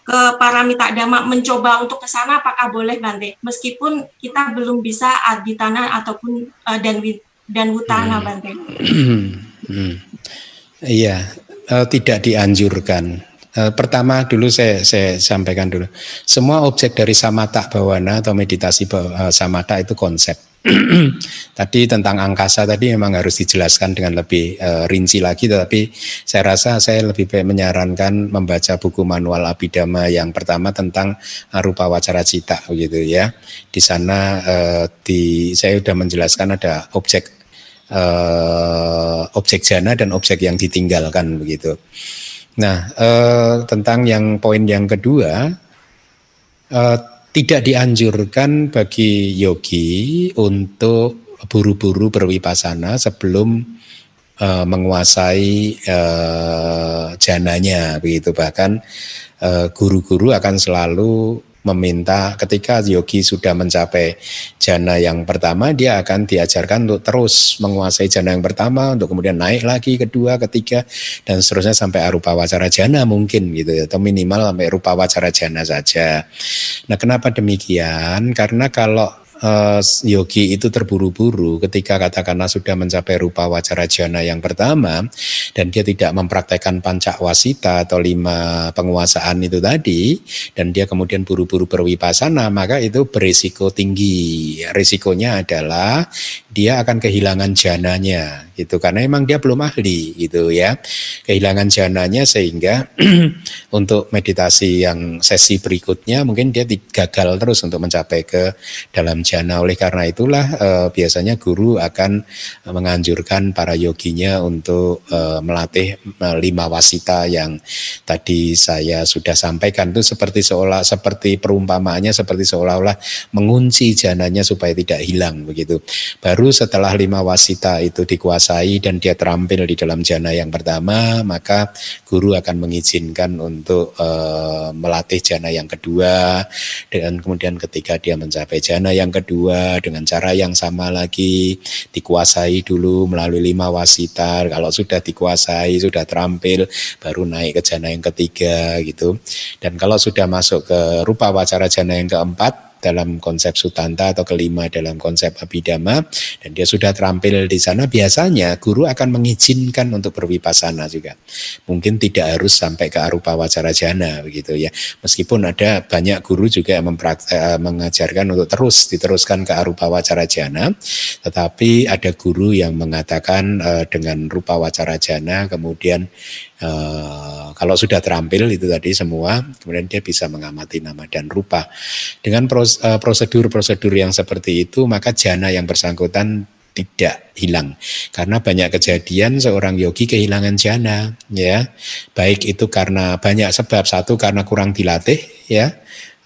ke para mita dhamma mencoba untuk ke sana apakah boleh Bante meskipun kita belum bisa aditana ataupun uh, dan dan wutana hmm. Bante. Hmm. Iya, uh, tidak dianjurkan. Uh, pertama dulu saya, saya sampaikan dulu, semua objek dari samata bawana atau meditasi uh, samata itu konsep. tadi tentang angkasa tadi memang harus dijelaskan dengan lebih uh, rinci lagi, tetapi saya rasa saya lebih baik menyarankan membaca buku manual Abhidhamma yang pertama tentang rupa wacara cita, gitu ya. Di sana uh, di saya sudah menjelaskan ada objek uh, objek jana dan objek yang ditinggalkan begitu. Nah, uh, tentang yang poin yang kedua, uh, tidak dianjurkan bagi yogi untuk buru-buru berwipasana sebelum uh, menguasai uh, jananya begitu. Bahkan guru-guru uh, akan selalu meminta ketika yogi sudah mencapai jana yang pertama dia akan diajarkan untuk terus menguasai jana yang pertama untuk kemudian naik lagi kedua ketiga dan seterusnya sampai arupa wacara jana mungkin gitu ya atau minimal sampai rupa wacara jana saja. Nah, kenapa demikian? Karena kalau uh, yogi itu terburu-buru ketika katakanlah sudah mencapai rupa wacara jana yang pertama dan dia tidak mempraktekkan pancak wasita atau lima penguasaan itu tadi dan dia kemudian buru-buru berwipasana maka itu berisiko tinggi. Risikonya adalah dia akan kehilangan jananya gitu karena memang dia belum ahli gitu ya kehilangan jananya sehingga untuk meditasi yang sesi berikutnya mungkin dia gagal terus untuk mencapai ke dalam jana. Oleh karena itulah uh, biasanya guru akan menganjurkan para yoginya untuk uh, melatih uh, lima wasita yang tadi saya sudah sampaikan itu seperti seolah seperti perumpamaannya seperti seolah-olah mengunci jananya supaya tidak hilang begitu. Baru Baru setelah lima wasita itu dikuasai dan dia terampil di dalam jana yang pertama, maka guru akan mengizinkan untuk uh, melatih jana yang kedua. Dan kemudian ketika dia mencapai jana yang kedua dengan cara yang sama lagi, dikuasai dulu melalui lima wasita. Kalau sudah dikuasai, sudah terampil, baru naik ke jana yang ketiga gitu. Dan kalau sudah masuk ke rupa wacara jana yang keempat, dalam konsep sutanta atau kelima dalam konsep abidama dan dia sudah terampil di sana biasanya guru akan mengizinkan untuk berwipasana juga. Mungkin tidak harus sampai ke arupa wacara jana begitu ya. Meskipun ada banyak guru juga eh, mengajarkan untuk terus diteruskan ke arupa wacara jana tetapi ada guru yang mengatakan uh, dengan rupa wacara jana kemudian Uh, kalau sudah terampil itu tadi semua, kemudian dia bisa mengamati nama dan rupa. Dengan eh, prosedur-prosedur yang seperti itu, maka jana yang bersangkutan tidak hilang. Karena banyak kejadian seorang yogi kehilangan jana ya. Baik itu karena banyak sebab. Satu karena kurang dilatih ya.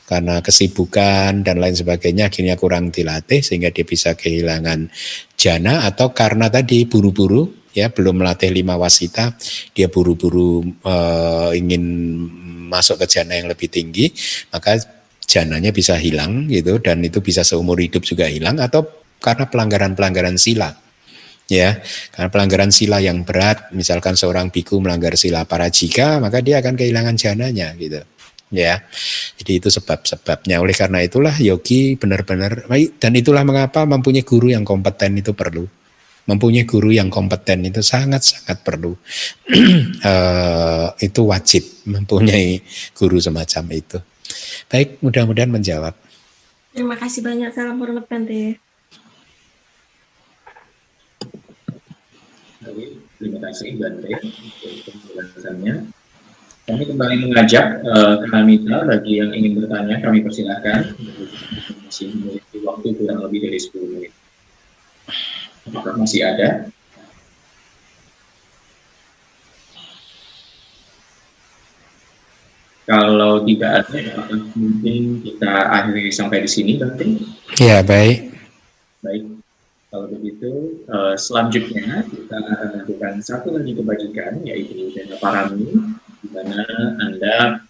Karena kesibukan dan lain sebagainya akhirnya kurang dilatih sehingga dia bisa kehilangan jana. Atau karena tadi buru-buru ya belum melatih lima wasita dia buru-buru uh, ingin masuk ke jana yang lebih tinggi maka jananya bisa hilang gitu dan itu bisa seumur hidup juga hilang atau karena pelanggaran-pelanggaran sila ya. Karena pelanggaran sila yang berat misalkan seorang biku melanggar sila para jika maka dia akan kehilangan jananya gitu ya. Jadi itu sebab-sebabnya. Oleh karena itulah yogi benar-benar dan itulah mengapa mempunyai guru yang kompeten itu perlu mempunyai guru yang kompeten itu sangat-sangat perlu. uh, itu wajib mempunyai guru semacam itu. Baik, mudah-mudahan menjawab. Terima kasih banyak. Salam hormat Bante. Terima kasih Bante untuk penjelasannya. Kami kembali mengajak uh, Kanamita bagi yang ingin bertanya, kami persilahkan. Masih memiliki waktu kurang lebih dari 10 menit. Apakah masih ada? Kalau tidak ada, mungkin kita akhiri sampai di sini, nanti. Ya, baik. Baik. Kalau begitu, uh, selanjutnya kita akan lakukan satu lagi kebajikan, yaitu dana parami, di mana Anda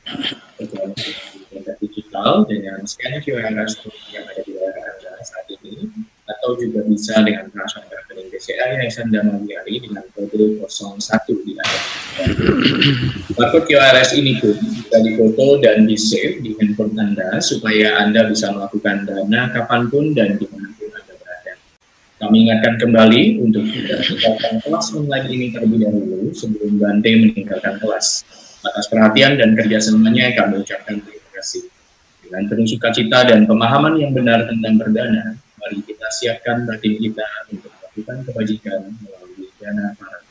digital dengan scan QR yang ada di layar Anda saat ini atau juga bisa dengan transfer rekening BCA Yayasan Dana Wiari dengan kode 01 di atas. Barcode QRS ini pun bisa difoto dan di-save di handphone Anda supaya Anda bisa melakukan dana kapan pun dan di mana pun Anda berada. Kami ingatkan kembali untuk tidak meninggalkan kelas online ini terlebih dahulu sebelum Bante meninggalkan kelas. Atas perhatian dan kerjasamanya kami ucapkan terima kasih. Dengan penuh sukacita dan pemahaman yang benar tentang perdana, mari kita siapkan batin kita untuk melakukan kebajikan melalui dana para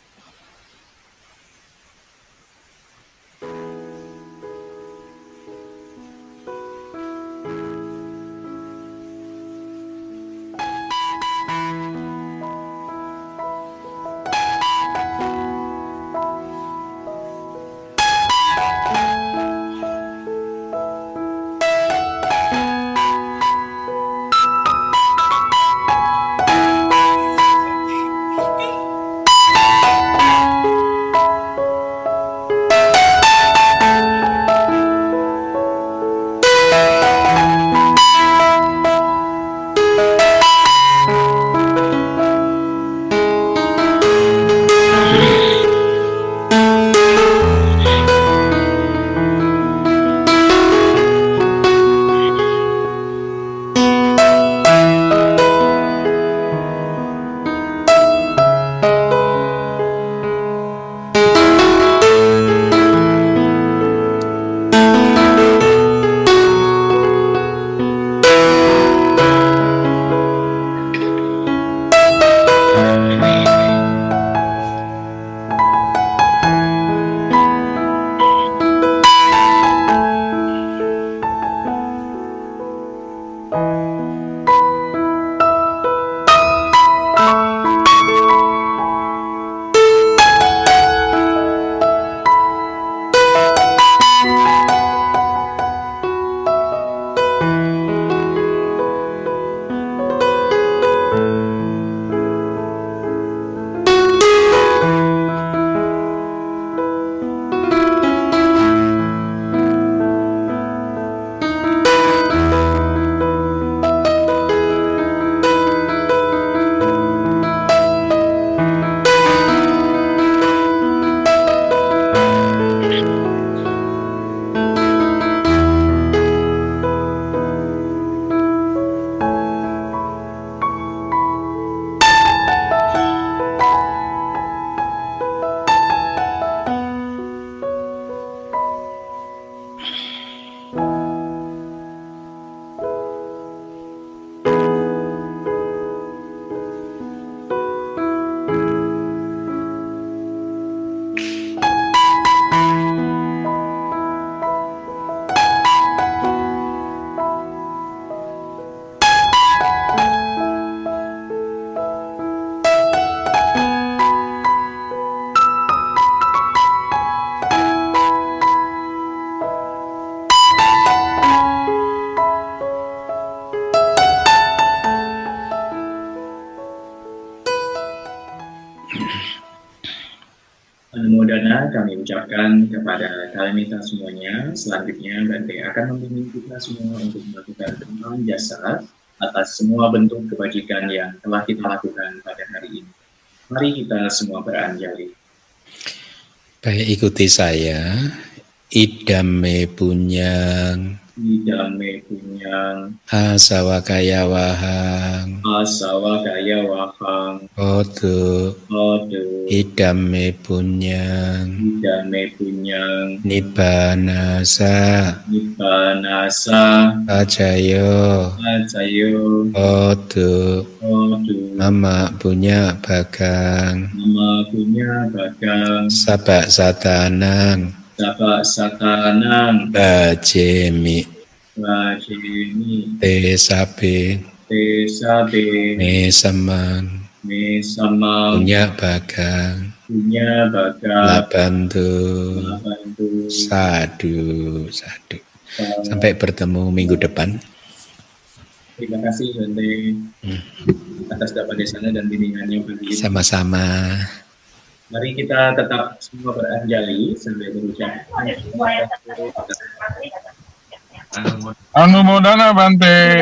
Selanjutnya Bante akan membimbing kita semua untuk melakukan tentang jasa atas semua bentuk kebajikan yang telah kita lakukan pada hari ini. Mari kita semua beranjali. Baik, ikuti saya. Idame punyang Idame punyang Asawa kaya wahang Asawa kaya wahang Odu Odu Idame punyang Idame punyang Nibbanasa Nibbanasa Ajayo Ajayo Odu Odu Mama punya bagang. Mama punya bagang. Sabak satanang. Sapa satanang. Bajemi Bajemi Te sabe. Te samang Punya bagang Punya bagang Labantu. Labantu. Sadu. Sadu. Sampai bertemu minggu depan. Terima kasih Bante. Hmm. atas dapat desanya dan bimbingannya. Sama-sama. Mari kita tetap semua beranjali sambil berucap. Anu modana Bante.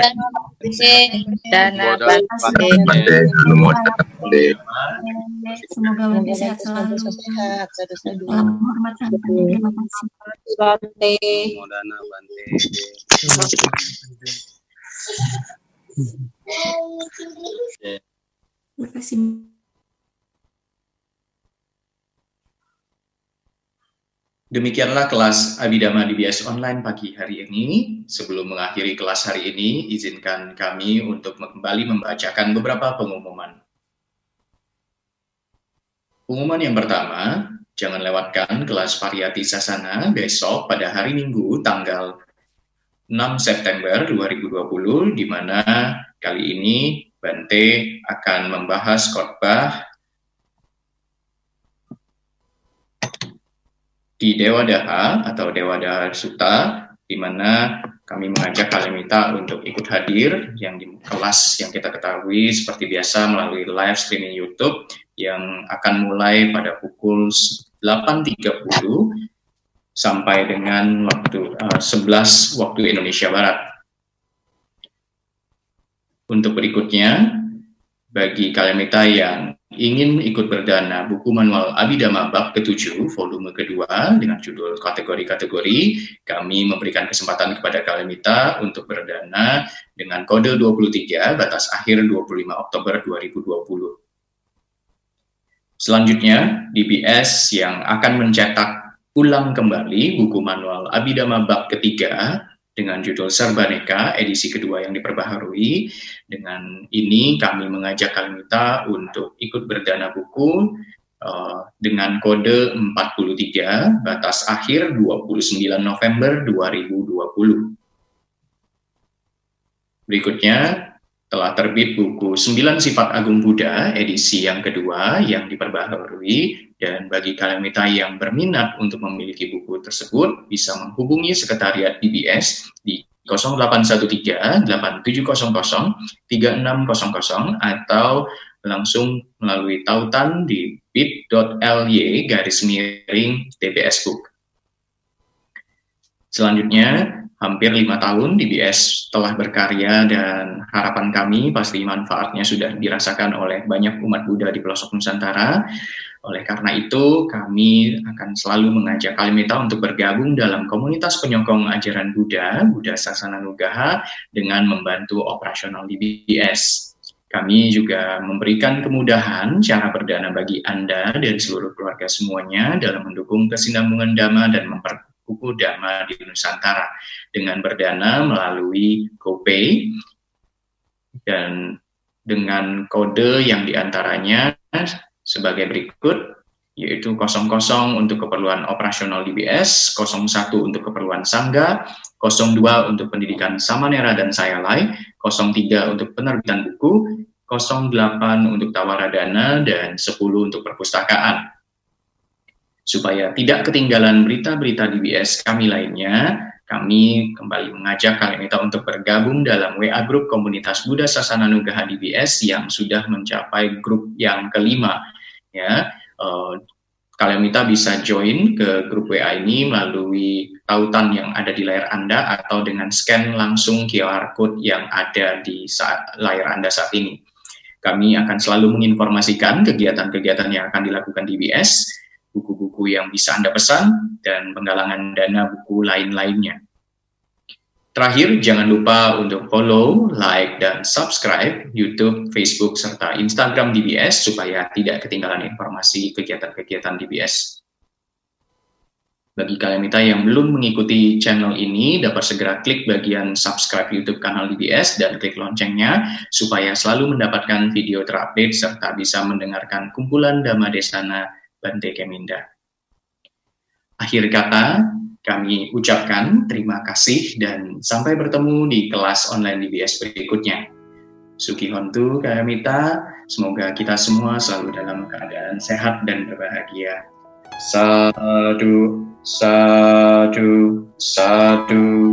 Semoga Bante sehat selalu. Dalam hormat Terima kasih. Bante. Modana Bante. Terima kasih. Demikianlah kelas Abidama DBS online pagi hari ini. Sebelum mengakhiri kelas hari ini, izinkan kami untuk kembali membacakan beberapa pengumuman. Pengumuman yang pertama, jangan lewatkan kelas variati sasana besok pada hari Minggu tanggal 6 September 2020, di mana kali ini Bante akan membahas khotbah di Dewa Daha atau Dewa Daha Sutta, di mana kami mengajak Kalimita untuk ikut hadir yang di kelas yang kita ketahui seperti biasa melalui live streaming YouTube yang akan mulai pada pukul 8.30 sampai dengan waktu uh, 11 waktu Indonesia Barat. Untuk berikutnya, bagi Kalimita yang ingin ikut berdana buku manual Abidama bab ke-7 volume kedua dengan judul kategori-kategori, kami memberikan kesempatan kepada Kalimita untuk berdana dengan kode 23 batas akhir 25 Oktober 2020. Selanjutnya, DBS yang akan mencetak ulang kembali buku manual Abidama bab ketiga dengan judul Serbaneka edisi kedua yang diperbaharui. Dengan ini kami mengajak Kalimita untuk ikut berdana buku uh, dengan kode 43 batas akhir 29 November 2020. Berikutnya telah terbit buku 9 Sifat Agung Buddha edisi yang kedua yang diperbaharui dan bagi Kalimita yang berminat untuk memiliki buku tersebut bisa menghubungi sekretariat DBS di 0813 8700 3600 atau langsung melalui tautan di bit.ly garis miring DBS Book. Selanjutnya, hampir lima tahun DBS telah berkarya dan harapan kami pasti manfaatnya sudah dirasakan oleh banyak umat Buddha di pelosok Nusantara. Oleh karena itu, kami akan selalu mengajak Kalimita untuk bergabung dalam komunitas penyokong ajaran Buddha, Buddha Sasana Nugaha, dengan membantu operasional DBS. Kami juga memberikan kemudahan cara berdana bagi Anda dan seluruh keluarga semuanya dalam mendukung kesinambungan dhamma dan memper buku Dharma di Nusantara dengan berdana melalui GoPay dan dengan kode yang di antaranya sebagai berikut yaitu 00 untuk keperluan operasional DBS, 01 untuk keperluan Sangga, 02 untuk pendidikan Samanera dan Sayalai, 03 untuk penerbitan buku, 08 untuk tawaradana, dan 10 untuk perpustakaan. Supaya tidak ketinggalan berita-berita DBS kami lainnya, kami kembali mengajak kalian kita untuk bergabung dalam WA Group Komunitas Buddha Sasana Nugaha DBS yang sudah mencapai grup yang kelima. Ya, uh, kalian minta bisa join ke grup WA ini melalui tautan yang ada di layar Anda atau dengan scan langsung QR code yang ada di saat layar Anda saat ini. Kami akan selalu menginformasikan kegiatan-kegiatan yang akan dilakukan DBS, buku-buku yang bisa Anda pesan, dan penggalangan dana buku lain-lainnya. Terakhir, jangan lupa untuk follow, like, dan subscribe YouTube, Facebook, serta Instagram DBS supaya tidak ketinggalan informasi kegiatan-kegiatan DBS. Bagi kalian kita yang belum mengikuti channel ini, dapat segera klik bagian subscribe YouTube kanal DBS dan klik loncengnya supaya selalu mendapatkan video terupdate serta bisa mendengarkan kumpulan Dhamma Desana Bante Keminda. Akhir kata, kami ucapkan terima kasih dan sampai bertemu di kelas online DBS berikutnya. Suki Hontu Kayamita, semoga kita semua selalu dalam keadaan sehat dan berbahagia. Sadu, sadu, sadu.